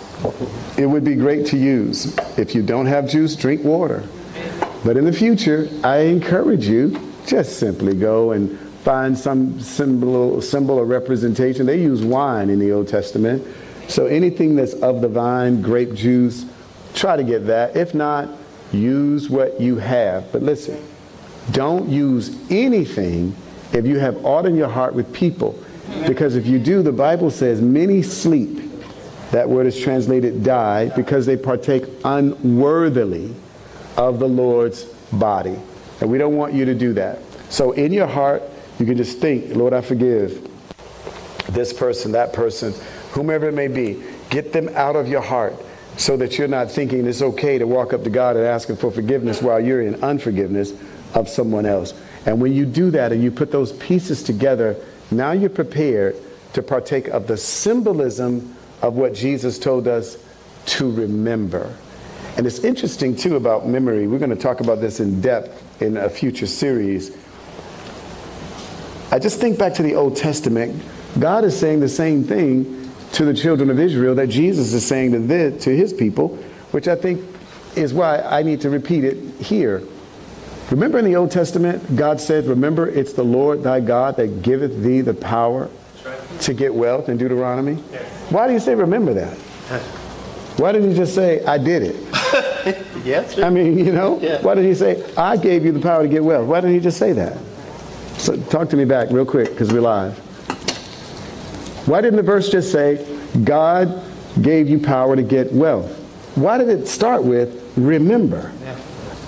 it would be great to use. If you don't have juice, drink water. But in the future, I encourage you just simply go and find some symbol, symbol or representation. They use wine in the Old Testament. So anything that's of the vine, grape juice, try to get that. If not, use what you have. But listen, don't use anything if you have aught in your heart with people. Because if you do, the Bible says many sleep. That word is translated die because they partake unworthily of the Lord's body. And we don't want you to do that. So in your heart, you can just think, Lord, I forgive this person, that person, whomever it may be. Get them out of your heart so that you're not thinking it's okay to walk up to God and ask Him for forgiveness while you're in unforgiveness of someone else. And when you do that and you put those pieces together, now you're prepared to partake of the symbolism of what Jesus told us to remember. And it's interesting too about memory. We're going to talk about this in depth in a future series. I just think back to the Old Testament. God is saying the same thing to the children of Israel that Jesus is saying to, to his people, which I think is why I need to repeat it here. Remember in the Old Testament, God said, Remember, it's the Lord thy God that giveth thee the power to get wealth in Deuteronomy? Why do you say remember that? Why didn't he just say, I did it? *laughs* Yes. I mean, you know, Yeah. why didn't he say, I gave you the power to get wealth? Why didn't he just say that? So talk to me back real quick because we're live. Why didn't the verse just say, God gave you power to get wealth? Why did it start with, remember?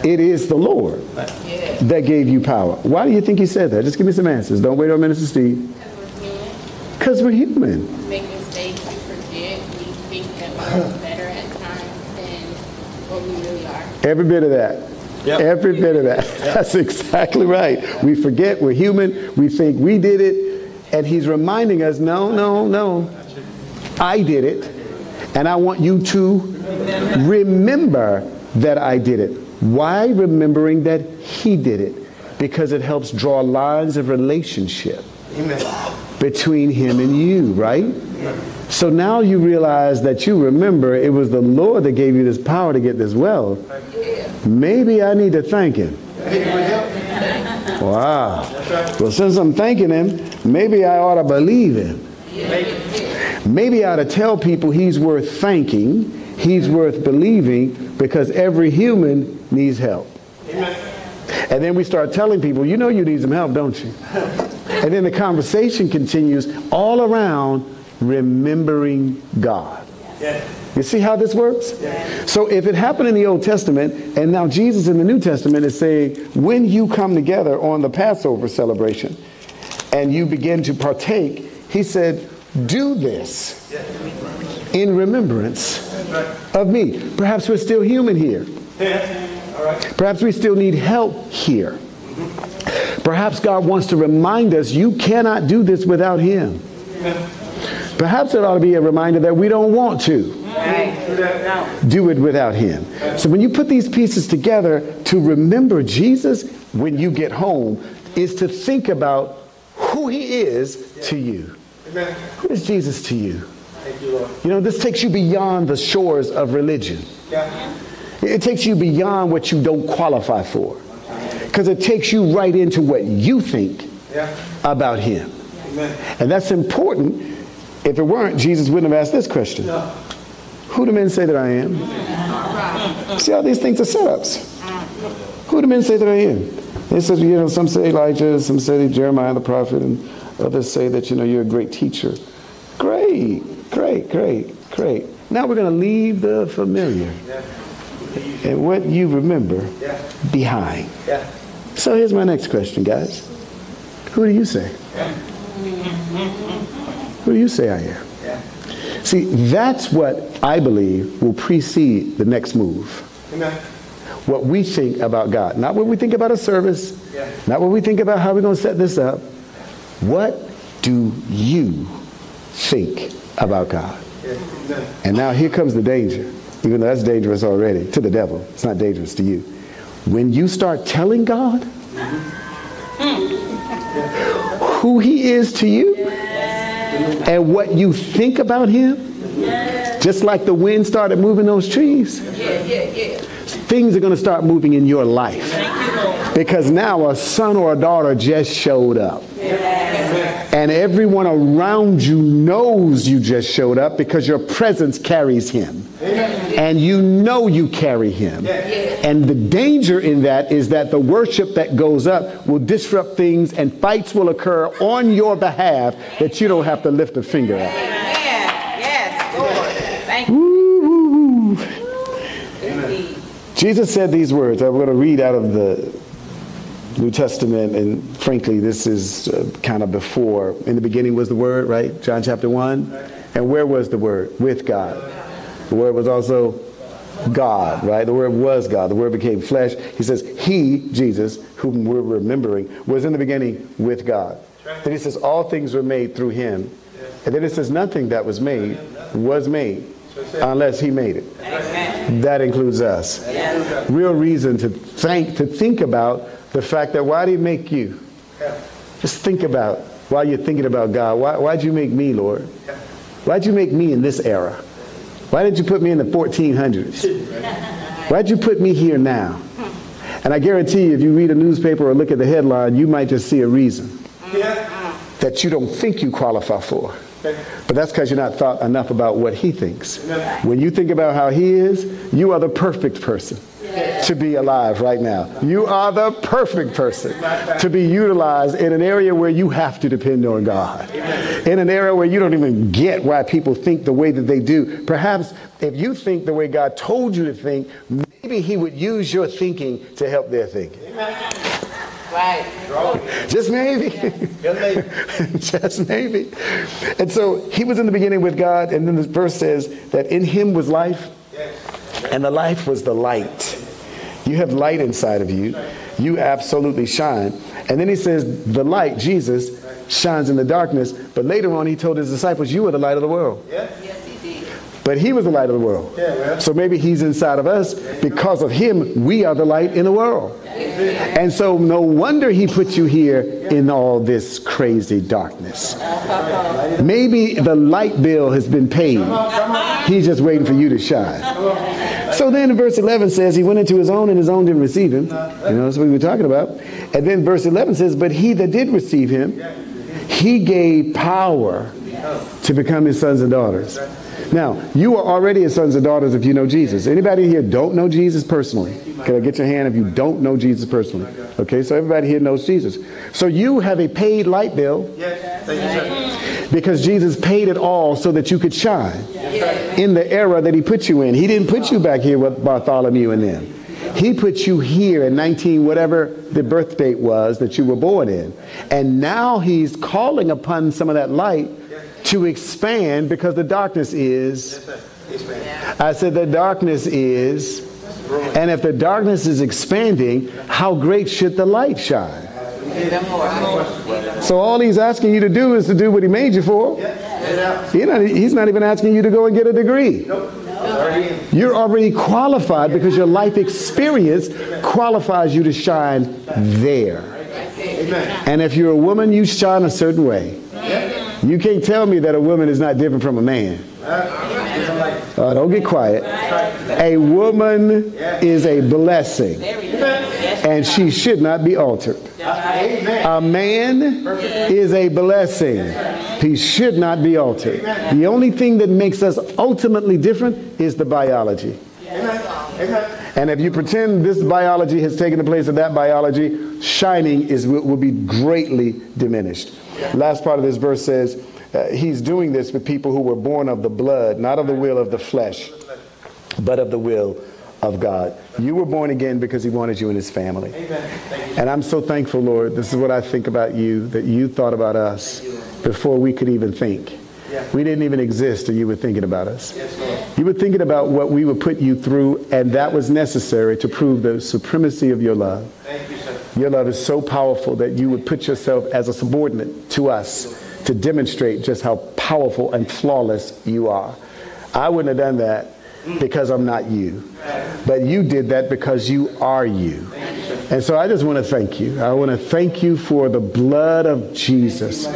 It is the Lord that gave you power. Why do you think he said that? Just give me some answers. Don't wait on Minister Steve. Because we're human. Because we're human. Make mistakes, we forget, we think that we're uh-huh. better at times than what we really are. Every bit of that. Yep. Every bit of that. That's exactly right. We forget we're human. We think we did it. And he's reminding us, no, no, no. I did it. And I want you to remember that I did it. Why remembering that he did it? Because it helps draw lines of relationship Amen. between him and you, right? So now you realize that you remember it was the Lord that gave you this power to get this wealth. Maybe I need to thank him. Wow. Well, since I'm thanking him, maybe I ought to believe him. maybe I ought to tell people he's worth thanking, he's worth believing, because every human needs help. Amen. And then we start telling people, you know you need some help, don't you? *laughs* And then the conversation continues all around remembering God. You see how this works? So if it happened in the Old Testament, and now Jesus in the New Testament is saying, when you come together on the Passover celebration and you begin to partake, he said, do this in remembrance of me. Perhaps we're still human here. Perhaps we still need help here. Perhaps God wants to remind us you cannot do this without Him. Perhaps it ought to be a reminder that we don't want to do it without Him. So when you put these pieces together to remember Jesus when you get home, is to think about who He is to you. Who is Jesus to you? You know, this takes you beyond the shores of religion. It takes you beyond what you don't qualify for. Because it takes you right into what you think about Him. And that's important. If it weren't, Jesus wouldn't have asked this question Who do men say that I am? See how these things are setups. Who do men say that I am? They said, you know, some say Elijah, some say Jeremiah the prophet, and others say that, you know, you're a great teacher. Great, great, great, great. Now we're going to leave the familiar and what you remember behind. So here's my next question, guys. Who do you say? Who do you say I am? See, that's what I believe will precede the next move. Amen. What we think about God. Not what we think about a service, not what we think about how we're going to set this up. What do you think about God? And now here comes the danger, even though that's dangerous already to the devil. It's not dangerous to you. When you start telling God *laughs* who he is to you and what you think about him, just like the wind started moving those trees, things are going to start moving in your life. Because now a son or a daughter just showed up. And everyone around you knows you just showed up because your presence carries him. And you know you carry him. And the danger in that is that the worship that goes up will disrupt things and fights will occur on your behalf that you don't have to lift a finger at. Yes, Lord. Thank you. Jesus said these words. I'm going to read out of the New Testament, and frankly, this is uh, kind of before. In the beginning was the Word, right? John chapter 1. And where was the Word? With God. The Word was also God, right? The Word was God. The Word became flesh. He says, He, Jesus, whom we're remembering, was in the beginning with God. Then he says, All things were made through Him. And then it says, Nothing that was made was made unless He made it. That includes us. Real reason to thank, to think about the fact that why did He make you? Just think about while you're thinking about God. Why, why'd you make me, Lord? Why'd you make me in this era? Why did you put me in the 1400s? *laughs* Why'd you put me here now? Hmm. And I guarantee you, if you read a newspaper or look at the headline, you might just see a reason mm-hmm. that you don't think you qualify for. But that's because you're not thought enough about what he thinks. When you think about how he is, you are the perfect person to be alive right now. You are the perfect person to be utilized in an area where you have to depend on God. In an area where you don't even get why people think the way that they do. Perhaps if you think the way God told you to think, maybe he would use your thinking to help their thinking. Right. Just maybe. *laughs* Just maybe. And so he was in the beginning with God, and then the verse says that in him was life, and the life was the light. You have light inside of you. You absolutely shine. And then he says, the light, Jesus, shines in the darkness. But later on, he told his disciples, You are the light of the world. Did. But he was the light of the world. So maybe he's inside of us. Because of him, we are the light in the world. And so no wonder he put you here in all this crazy darkness. Maybe the light bill has been paid. He's just waiting for you to shine. So then verse 11 says he went into his own and his own didn't receive him. You know, that's what we were talking about. And then verse 11 says, but he that did receive him, he gave power to become his sons and daughters. Now, you are already his sons and daughters if you know Jesus. Anybody here don't know Jesus personally? Can I get your hand if you don't know Jesus personally? Okay, so everybody here knows Jesus. So you have a paid light bill Yes. Because Jesus paid it all so that you could shine in the era that he put you in. He didn't put you back here with Bartholomew and them. He put you here in 19 whatever the birth date was that you were born in. And now he's calling upon some of that light to expand because the darkness is I said the darkness is and if the darkness is expanding, how great should the light shine? So all he's asking you to do is to do what he made you for. He not, he's not even asking you to go and get a degree. You're already qualified because your life experience qualifies you to shine there. And if you're a woman, you shine a certain way. You can't tell me that a woman is not different from a man. Uh, don't get quiet. A woman is a blessing, and she should not be altered. A man is a blessing. He should not be altered. The only thing that makes us ultimately different is the biology. And if you pretend this biology has taken the place of that biology, shining is will, will be greatly diminished. Last part of this verse says, uh, he's doing this with people who were born of the blood, not of the will of the flesh, but of the will of God. You were born again because he wanted you in his family. And I'm so thankful, Lord. This is what I think about you, that you thought about us before we could even think. We didn't even exist, and you were thinking about us. You were thinking about what we would put you through, and that was necessary to prove the supremacy of your love. Your love is so powerful that you would put yourself as a subordinate to us to demonstrate just how powerful and flawless you are. I wouldn't have done that because I'm not you, but you did that because you are you. And so I just want to thank you. I want to thank you for the blood of Jesus.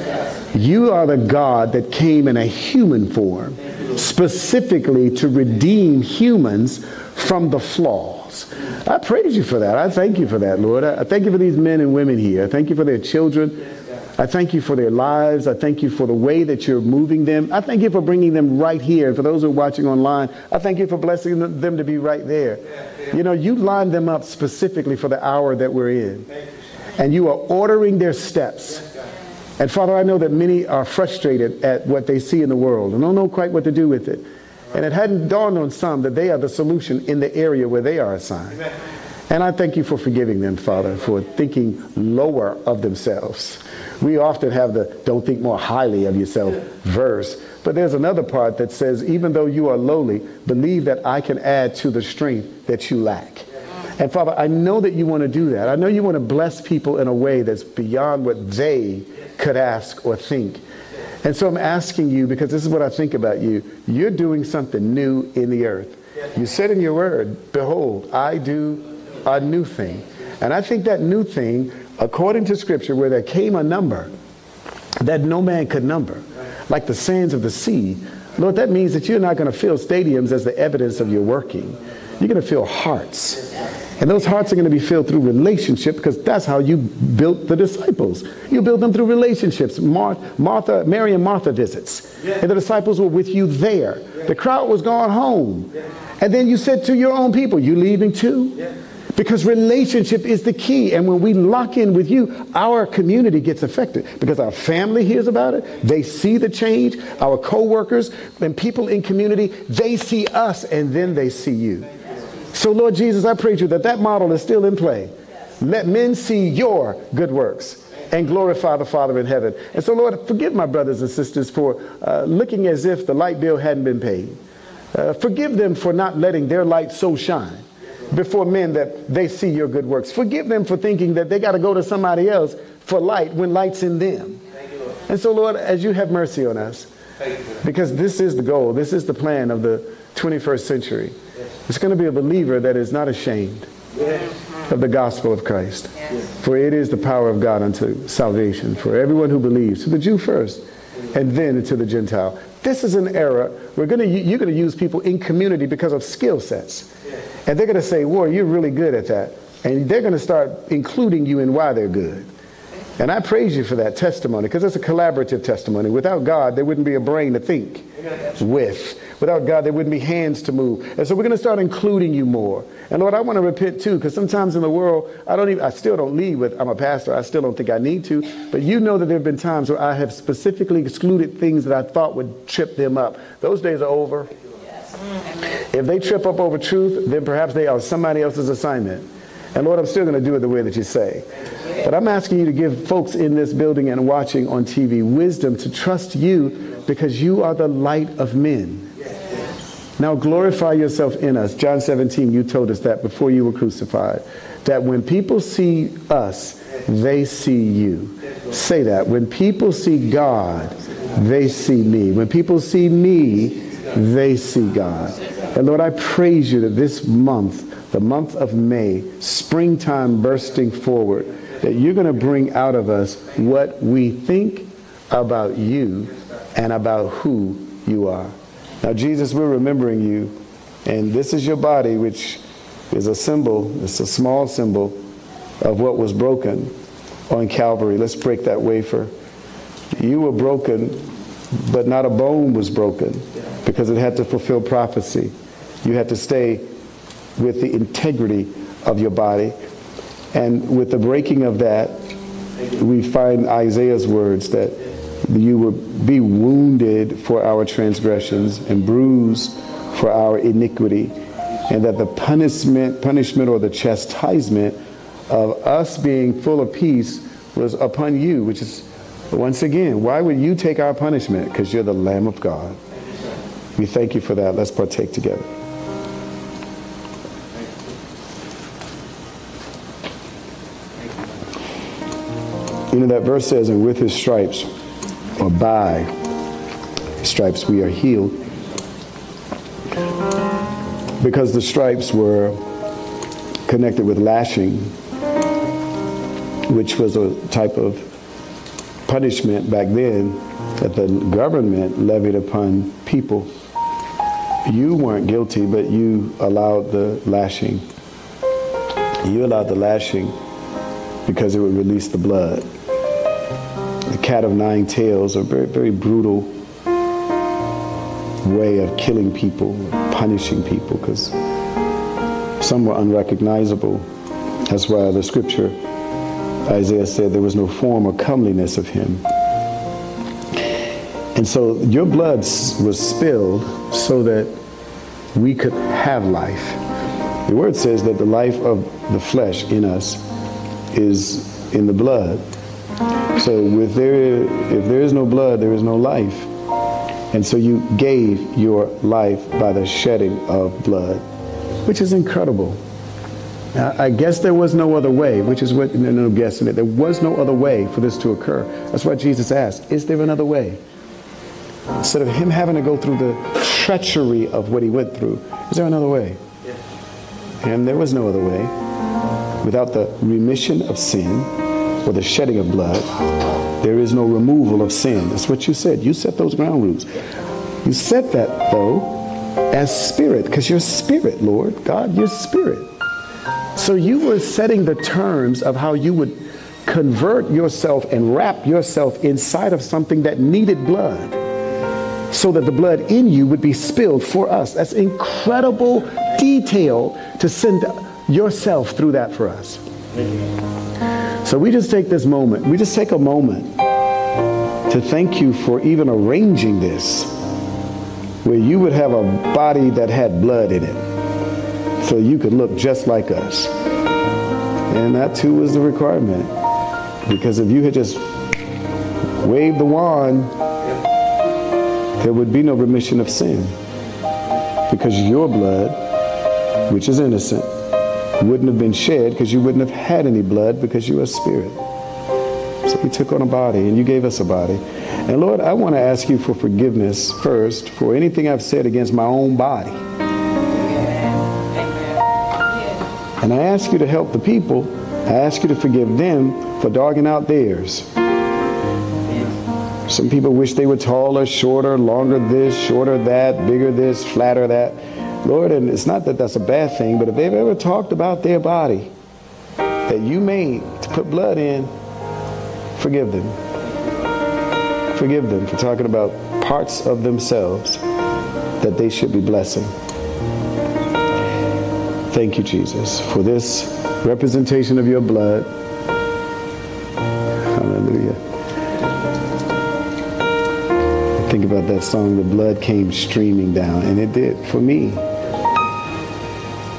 You are the God that came in a human form specifically to redeem humans from the flaws. I praise you for that. I thank you for that, Lord. I thank you for these men and women here. I thank you for their children. I thank you for their lives. I thank you for the way that you're moving them. I thank you for bringing them right here. And for those who are watching online, I thank you for blessing them to be right there. You know, you lined them up specifically for the hour that we're in. And you are ordering their steps. And Father, I know that many are frustrated at what they see in the world and don't know quite what to do with it. And it hadn't dawned on some that they are the solution in the area where they are assigned. And I thank you for forgiving them, Father, for thinking lower of themselves. We often have the don't think more highly of yourself verse, but there's another part that says, even though you are lowly, believe that I can add to the strength that you lack. And Father, I know that you want to do that. I know you want to bless people in a way that's beyond what they could ask or think. And so I'm asking you, because this is what I think about you, you're doing something new in the earth. You said in your word, Behold, I do a new thing. And I think that new thing, according to Scripture, where there came a number that no man could number, like the sands of the sea, Lord, that means that you're not going to fill stadiums as the evidence of your working. You're going to fill hearts. And those hearts are going to be filled through relationship because that's how you built the disciples. You built them through relationships. Mar- Martha, Mary and Martha visits. And the disciples were with you there. The crowd was gone home. And then you said to your own people, you leaving too? Because relationship is the key. And when we lock in with you, our community gets affected because our family hears about it. They see the change. Our coworkers and people in community, they see us and then they see you. So, Lord Jesus, I pray to you that that model is still in play. Let men see your good works and glorify the Father in heaven. And so, Lord, forgive my brothers and sisters for uh, looking as if the light bill hadn't been paid. Uh, forgive them for not letting their light so shine before men that they see your good works. Forgive them for thinking that they got to go to somebody else for light when light's in them. And so, Lord, as you have mercy on us, because this is the goal, this is the plan of the 21st century. It's going to be a believer that is not ashamed of the gospel of Christ. For it is the power of God unto salvation for everyone who believes, to the Jew first, and then to the Gentile. This is an era we're going to you're going to use people in community because of skill sets. And they're going to say, "Boy, you're really good at that." And they're going to start including you in why they're good. And I praise you for that testimony because it's a collaborative testimony. Without God, there wouldn't be a brain to think with. Without God, there wouldn't be hands to move. And so we're going to start including you more. And Lord, I want to repent too because sometimes in the world, I don't even, I still don't lead with, I'm a pastor, I still don't think I need to. But you know that there have been times where I have specifically excluded things that I thought would trip them up. Those days are over. If they trip up over truth, then perhaps they are somebody else's assignment. And Lord, I'm still going to do it the way that you say. But I'm asking you to give folks in this building and watching on TV wisdom to trust you because you are the light of men. Now glorify yourself in us. John 17, you told us that before you were crucified. That when people see us, they see you. Say that. When people see God, they see me. When people see me, they see God. And Lord, I praise you that this month, the month of May, springtime bursting forward, that you're going to bring out of us what we think about you and about who you are. Now, Jesus, we're remembering you, and this is your body, which is a symbol, it's a small symbol of what was broken on Calvary. Let's break that wafer. You were broken, but not a bone was broken because it had to fulfill prophecy. You had to stay with the integrity of your body. And with the breaking of that, we find Isaiah's words that you would be wounded for our transgressions and bruised for our iniquity, and that the punishment, punishment or the chastisement of us being full of peace was upon you, which is once again, why would you take our punishment? Because you're the Lamb of God. We thank you for that. Let's partake together. You know, that verse says, and with his stripes, or by stripes, we are healed. Because the stripes were connected with lashing, which was a type of punishment back then that the government levied upon people. You weren't guilty, but you allowed the lashing. You allowed the lashing because it would release the blood the cat of nine tails, a very, very brutal way of killing people, punishing people, because some were unrecognizable. That's why the scripture, Isaiah said, there was no form or comeliness of him. And so your blood was spilled so that we could have life. The word says that the life of the flesh in us is in the blood. So if there, if there is no blood, there is no life. And so you gave your life by the shedding of blood, which is incredible. I guess there was no other way, which is what, no, no guessing it. There was no other way for this to occur. That's why Jesus asked, is there another way? Instead of him having to go through the treachery of what he went through, is there another way? And there was no other way. Without the remission of sin, or the shedding of blood, there is no removal of sin. That's what you said. You set those ground rules. You set that, though, as spirit, because you're spirit, Lord. God, you're spirit. So you were setting the terms of how you would convert yourself and wrap yourself inside of something that needed blood so that the blood in you would be spilled for us. That's incredible detail to send yourself through that for us. So we just take this moment, we just take a moment to thank you for even arranging this, where you would have a body that had blood in it, so you could look just like us. And that too was the requirement. Because if you had just waved the wand, there would be no remission of sin. Because your blood, which is innocent, wouldn't have been shed because you wouldn't have had any blood because you're a spirit. So he took on a body and you gave us a body. And Lord, I want to ask you for forgiveness first for anything I've said against my own body. And I ask you to help the people. I ask you to forgive them for dogging out theirs. Some people wish they were taller, shorter, longer this, shorter that, bigger this, flatter that. Lord, and it's not that that's a bad thing, but if they've ever talked about their body that you made to put blood in Forgive them. Forgive them for talking about parts of themselves that they should be blessing. Thank you, Jesus, for this representation of your blood. Hallelujah. Think about that song, The Blood Came Streaming Down, and it did for me.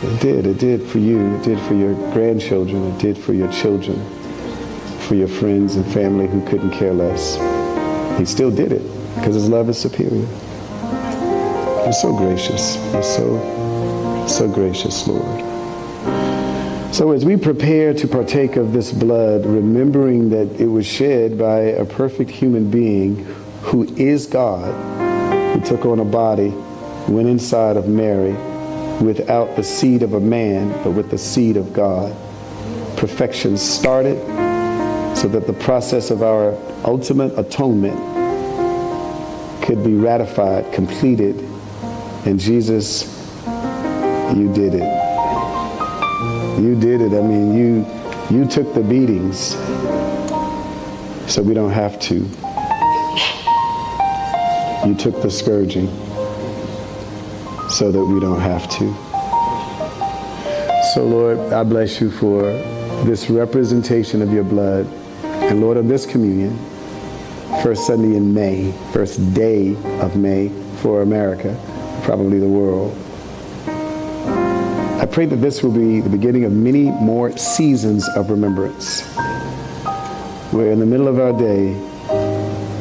It did. It did for you. It did for your grandchildren. It did for your children, for your friends and family who couldn't care less. He still did it because his love is superior. You're so gracious. You're so, so gracious, Lord. So as we prepare to partake of this blood, remembering that it was shed by a perfect human being who is God, who took on a body, went inside of Mary without the seed of a man, but with the seed of God. Perfection started so that the process of our ultimate atonement could be ratified, completed. And Jesus, you did it. You did it. I mean, you you took the beatings so we don't have to. You took the scourging so that we don't have to. So, Lord, I bless you for this representation of your blood. And Lord, of this communion, first Sunday in May, first day of May for America, probably the world. I pray that this will be the beginning of many more seasons of remembrance, where in the middle of our day,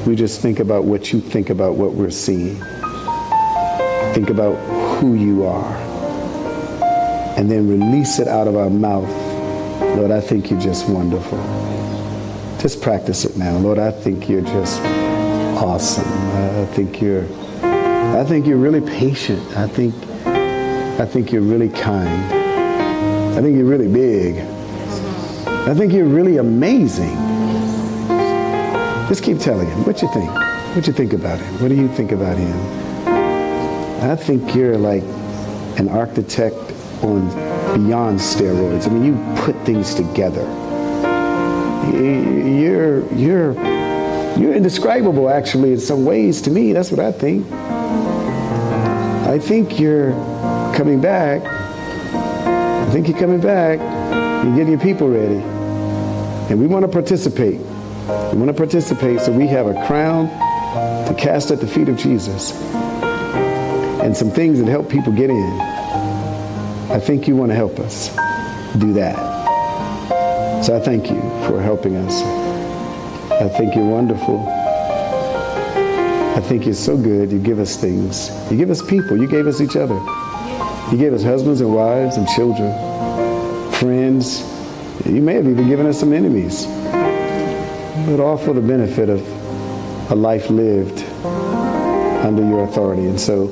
we just think about what you think about what we're seeing. Think about who you are. And then release it out of our mouth. Lord, I think you're just wonderful. Just practice it now. Lord, I think you're just awesome. I think you're I think you're really patient. I think I think you're really kind. I think you're really big. I think you're really amazing. Just keep telling him what you think. What you think about him. What do you think about him? I think you're like an architect on beyond steroids. I mean, you put things together. You're you're you're indescribable, actually, in some ways. To me, that's what I think. I think you're coming back. I think you're coming back. You're getting your people ready, and we want to participate. We want to participate, so we have a crown to cast at the feet of Jesus and some things that help people get in. I think you want to help us do that. So I thank you for helping us. I think you're wonderful. I think you're so good. You give us things. You give us people. You gave us each other. You gave us husbands and wives and children, friends. You may have even given us some enemies. But all for the benefit of a life lived under your authority. And so,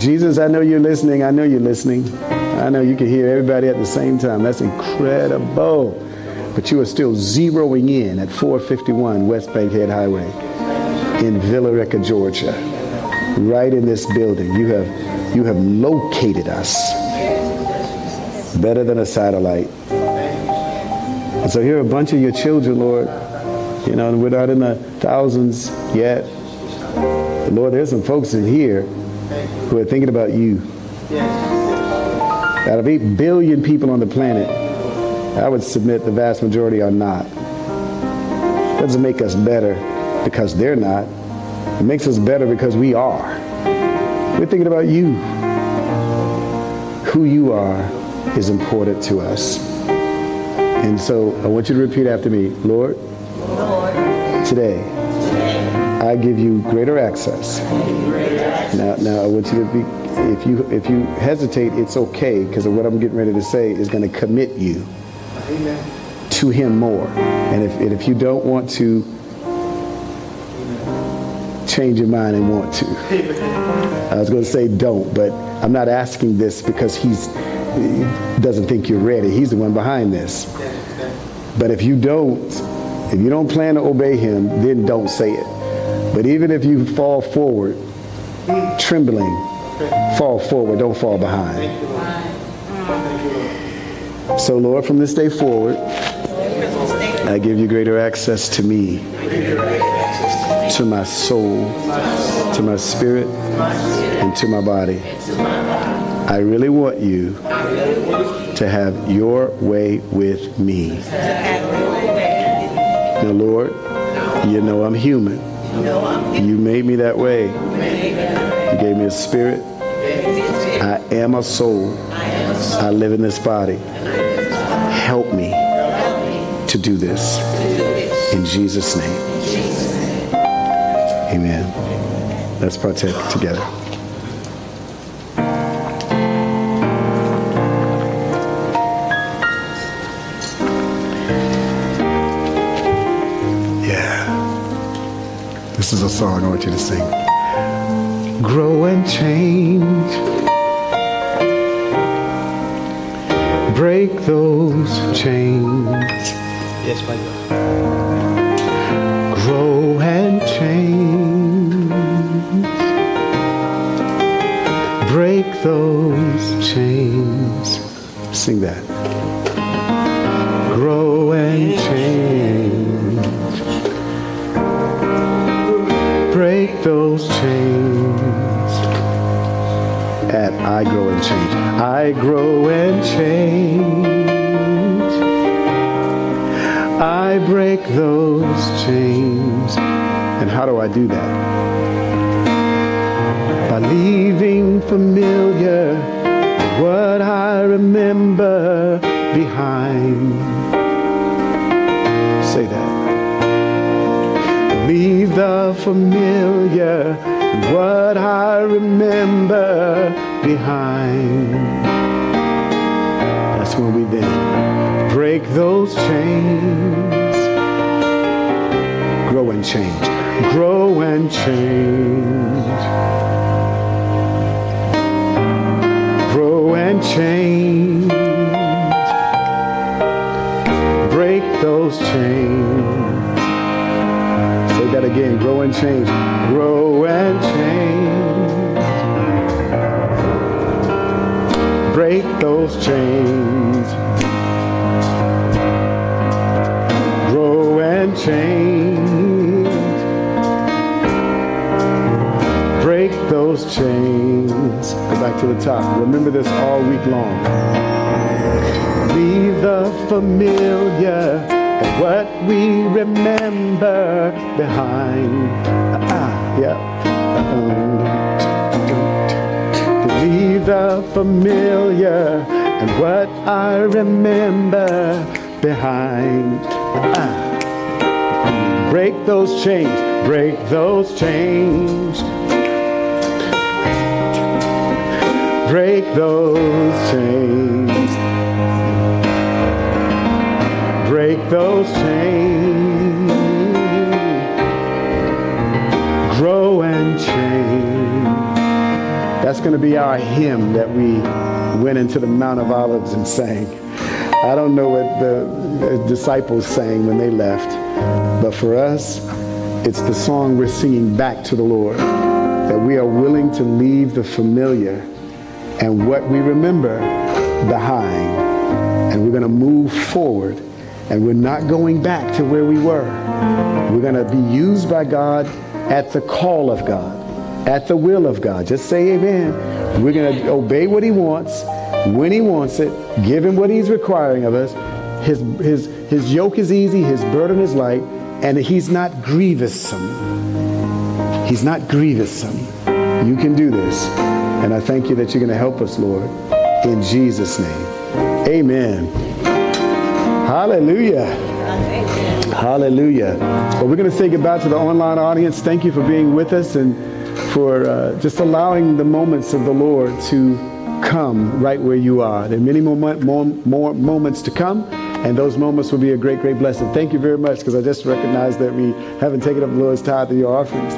Jesus, I know you're listening. I know you're listening. I know you can hear everybody at the same time. That's incredible. But you are still zeroing in at 451 West Bankhead Highway in Villa Rica, Georgia. Right in this building. You have you have located us better than a satellite. And so here are a bunch of your children, Lord. You know, we're not in the thousands yet. But Lord, there's some folks in here who are thinking about you. Out of 8 billion people on the planet, I would submit the vast majority are not. Doesn't make us better because they're not. It makes us better because we are. We're thinking about you. Who you are is important to us. And so I want you to repeat after me Lord, Lord, today I give you greater access. Now, now I want you to be, if you if you hesitate, it's okay because what I'm getting ready to say is going to commit you to Him more. And if and if you don't want to change your mind and want to, I was going to say don't, but I'm not asking this because He's he doesn't think you're ready. He's the one behind this. But if you don't, if you don't plan to obey Him, then don't say it. But even if you fall forward, trembling, fall forward, don't fall behind. So, Lord, from this day forward, I give you greater access to me, to my soul, to my spirit, and to my body. I really want you to have your way with me. Now, Lord, you know I'm human. You made me that way. You gave me a spirit. I am a soul. I live in this body. Help me to do this. In Jesus' name. Amen. Let's partake together. This is a song I want you to sing. Grow and change. Break those chains. Yes, my God. Grow and change. Break those chains. Sing that. I grow and change. I grow and change. I break those chains. And how do I do that? By leaving familiar what I remember behind. Say that. Leave the familiar what I remember behind. That's when we then break those chains. Grow and change. Grow and change. Grow and change. Break those chains. Say that again. Grow and change. Grow and change. Break those chains. Grow and change. Break those chains. Go back to the top. Remember this all week long. Leave the familiar and what we remember behind. Ah, yeah. Leave the familiar and what I remember behind. Ah. Break those chains, break those chains. Break those chains. Break those chains. Going to be our hymn that we went into the Mount of Olives and sang. I don't know what the disciples sang when they left, but for us, it's the song we're singing back to the Lord that we are willing to leave the familiar and what we remember behind, and we're going to move forward, and we're not going back to where we were. We're going to be used by God at the call of God, at the will of God. Just say amen. We're going to obey what He wants when He wants it, give Him what He's requiring of us. His, his, his yoke is easy, His burden is light, and He's not grievous-some. He's not grievous-some. You can do this. And I thank you that you're going to help us, Lord, in Jesus' name. Amen. Hallelujah. Hallelujah. Well, we're going to say goodbye to the online audience. Thank you for being with us and for uh, just allowing the moments of the Lord to come right where you are. There are many more, more, more moments to come, and those moments will be a great, great blessing. Thank you very much because I just recognize that we haven't taken up the Lord's tithe of your offerings.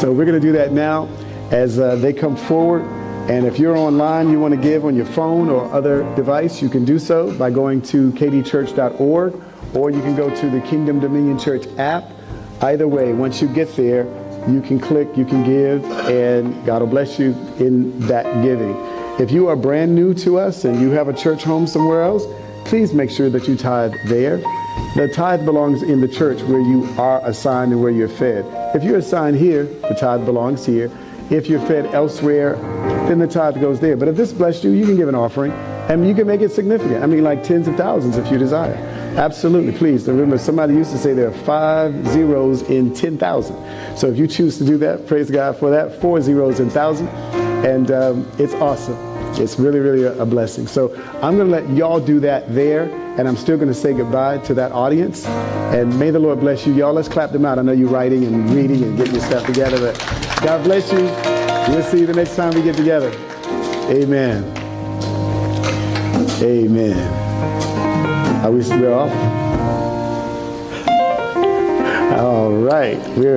So we're going to do that now as uh, they come forward. And if you're online, you want to give on your phone or other device, you can do so by going to kdchurch.org or you can go to the Kingdom Dominion Church app. Either way, once you get there, you can click, you can give, and God will bless you in that giving. If you are brand new to us and you have a church home somewhere else, please make sure that you tithe there. The tithe belongs in the church where you are assigned and where you're fed. If you're assigned here, the tithe belongs here. If you're fed elsewhere, then the tithe goes there. But if this blessed you, you can give an offering and you can make it significant. I mean, like tens of thousands if you desire. Absolutely, please. Remember, somebody used to say there are five zeros in 10,000. So if you choose to do that, praise God for that. Four zeros in 1,000. And um, it's awesome. It's really, really a, a blessing. So I'm going to let y'all do that there. And I'm still going to say goodbye to that audience. And may the Lord bless you. Y'all, let's clap them out. I know you're writing and reading and getting your stuff together. But God bless you. We'll see you the next time we get together. Amen. Amen. Are we we're off? All right. We're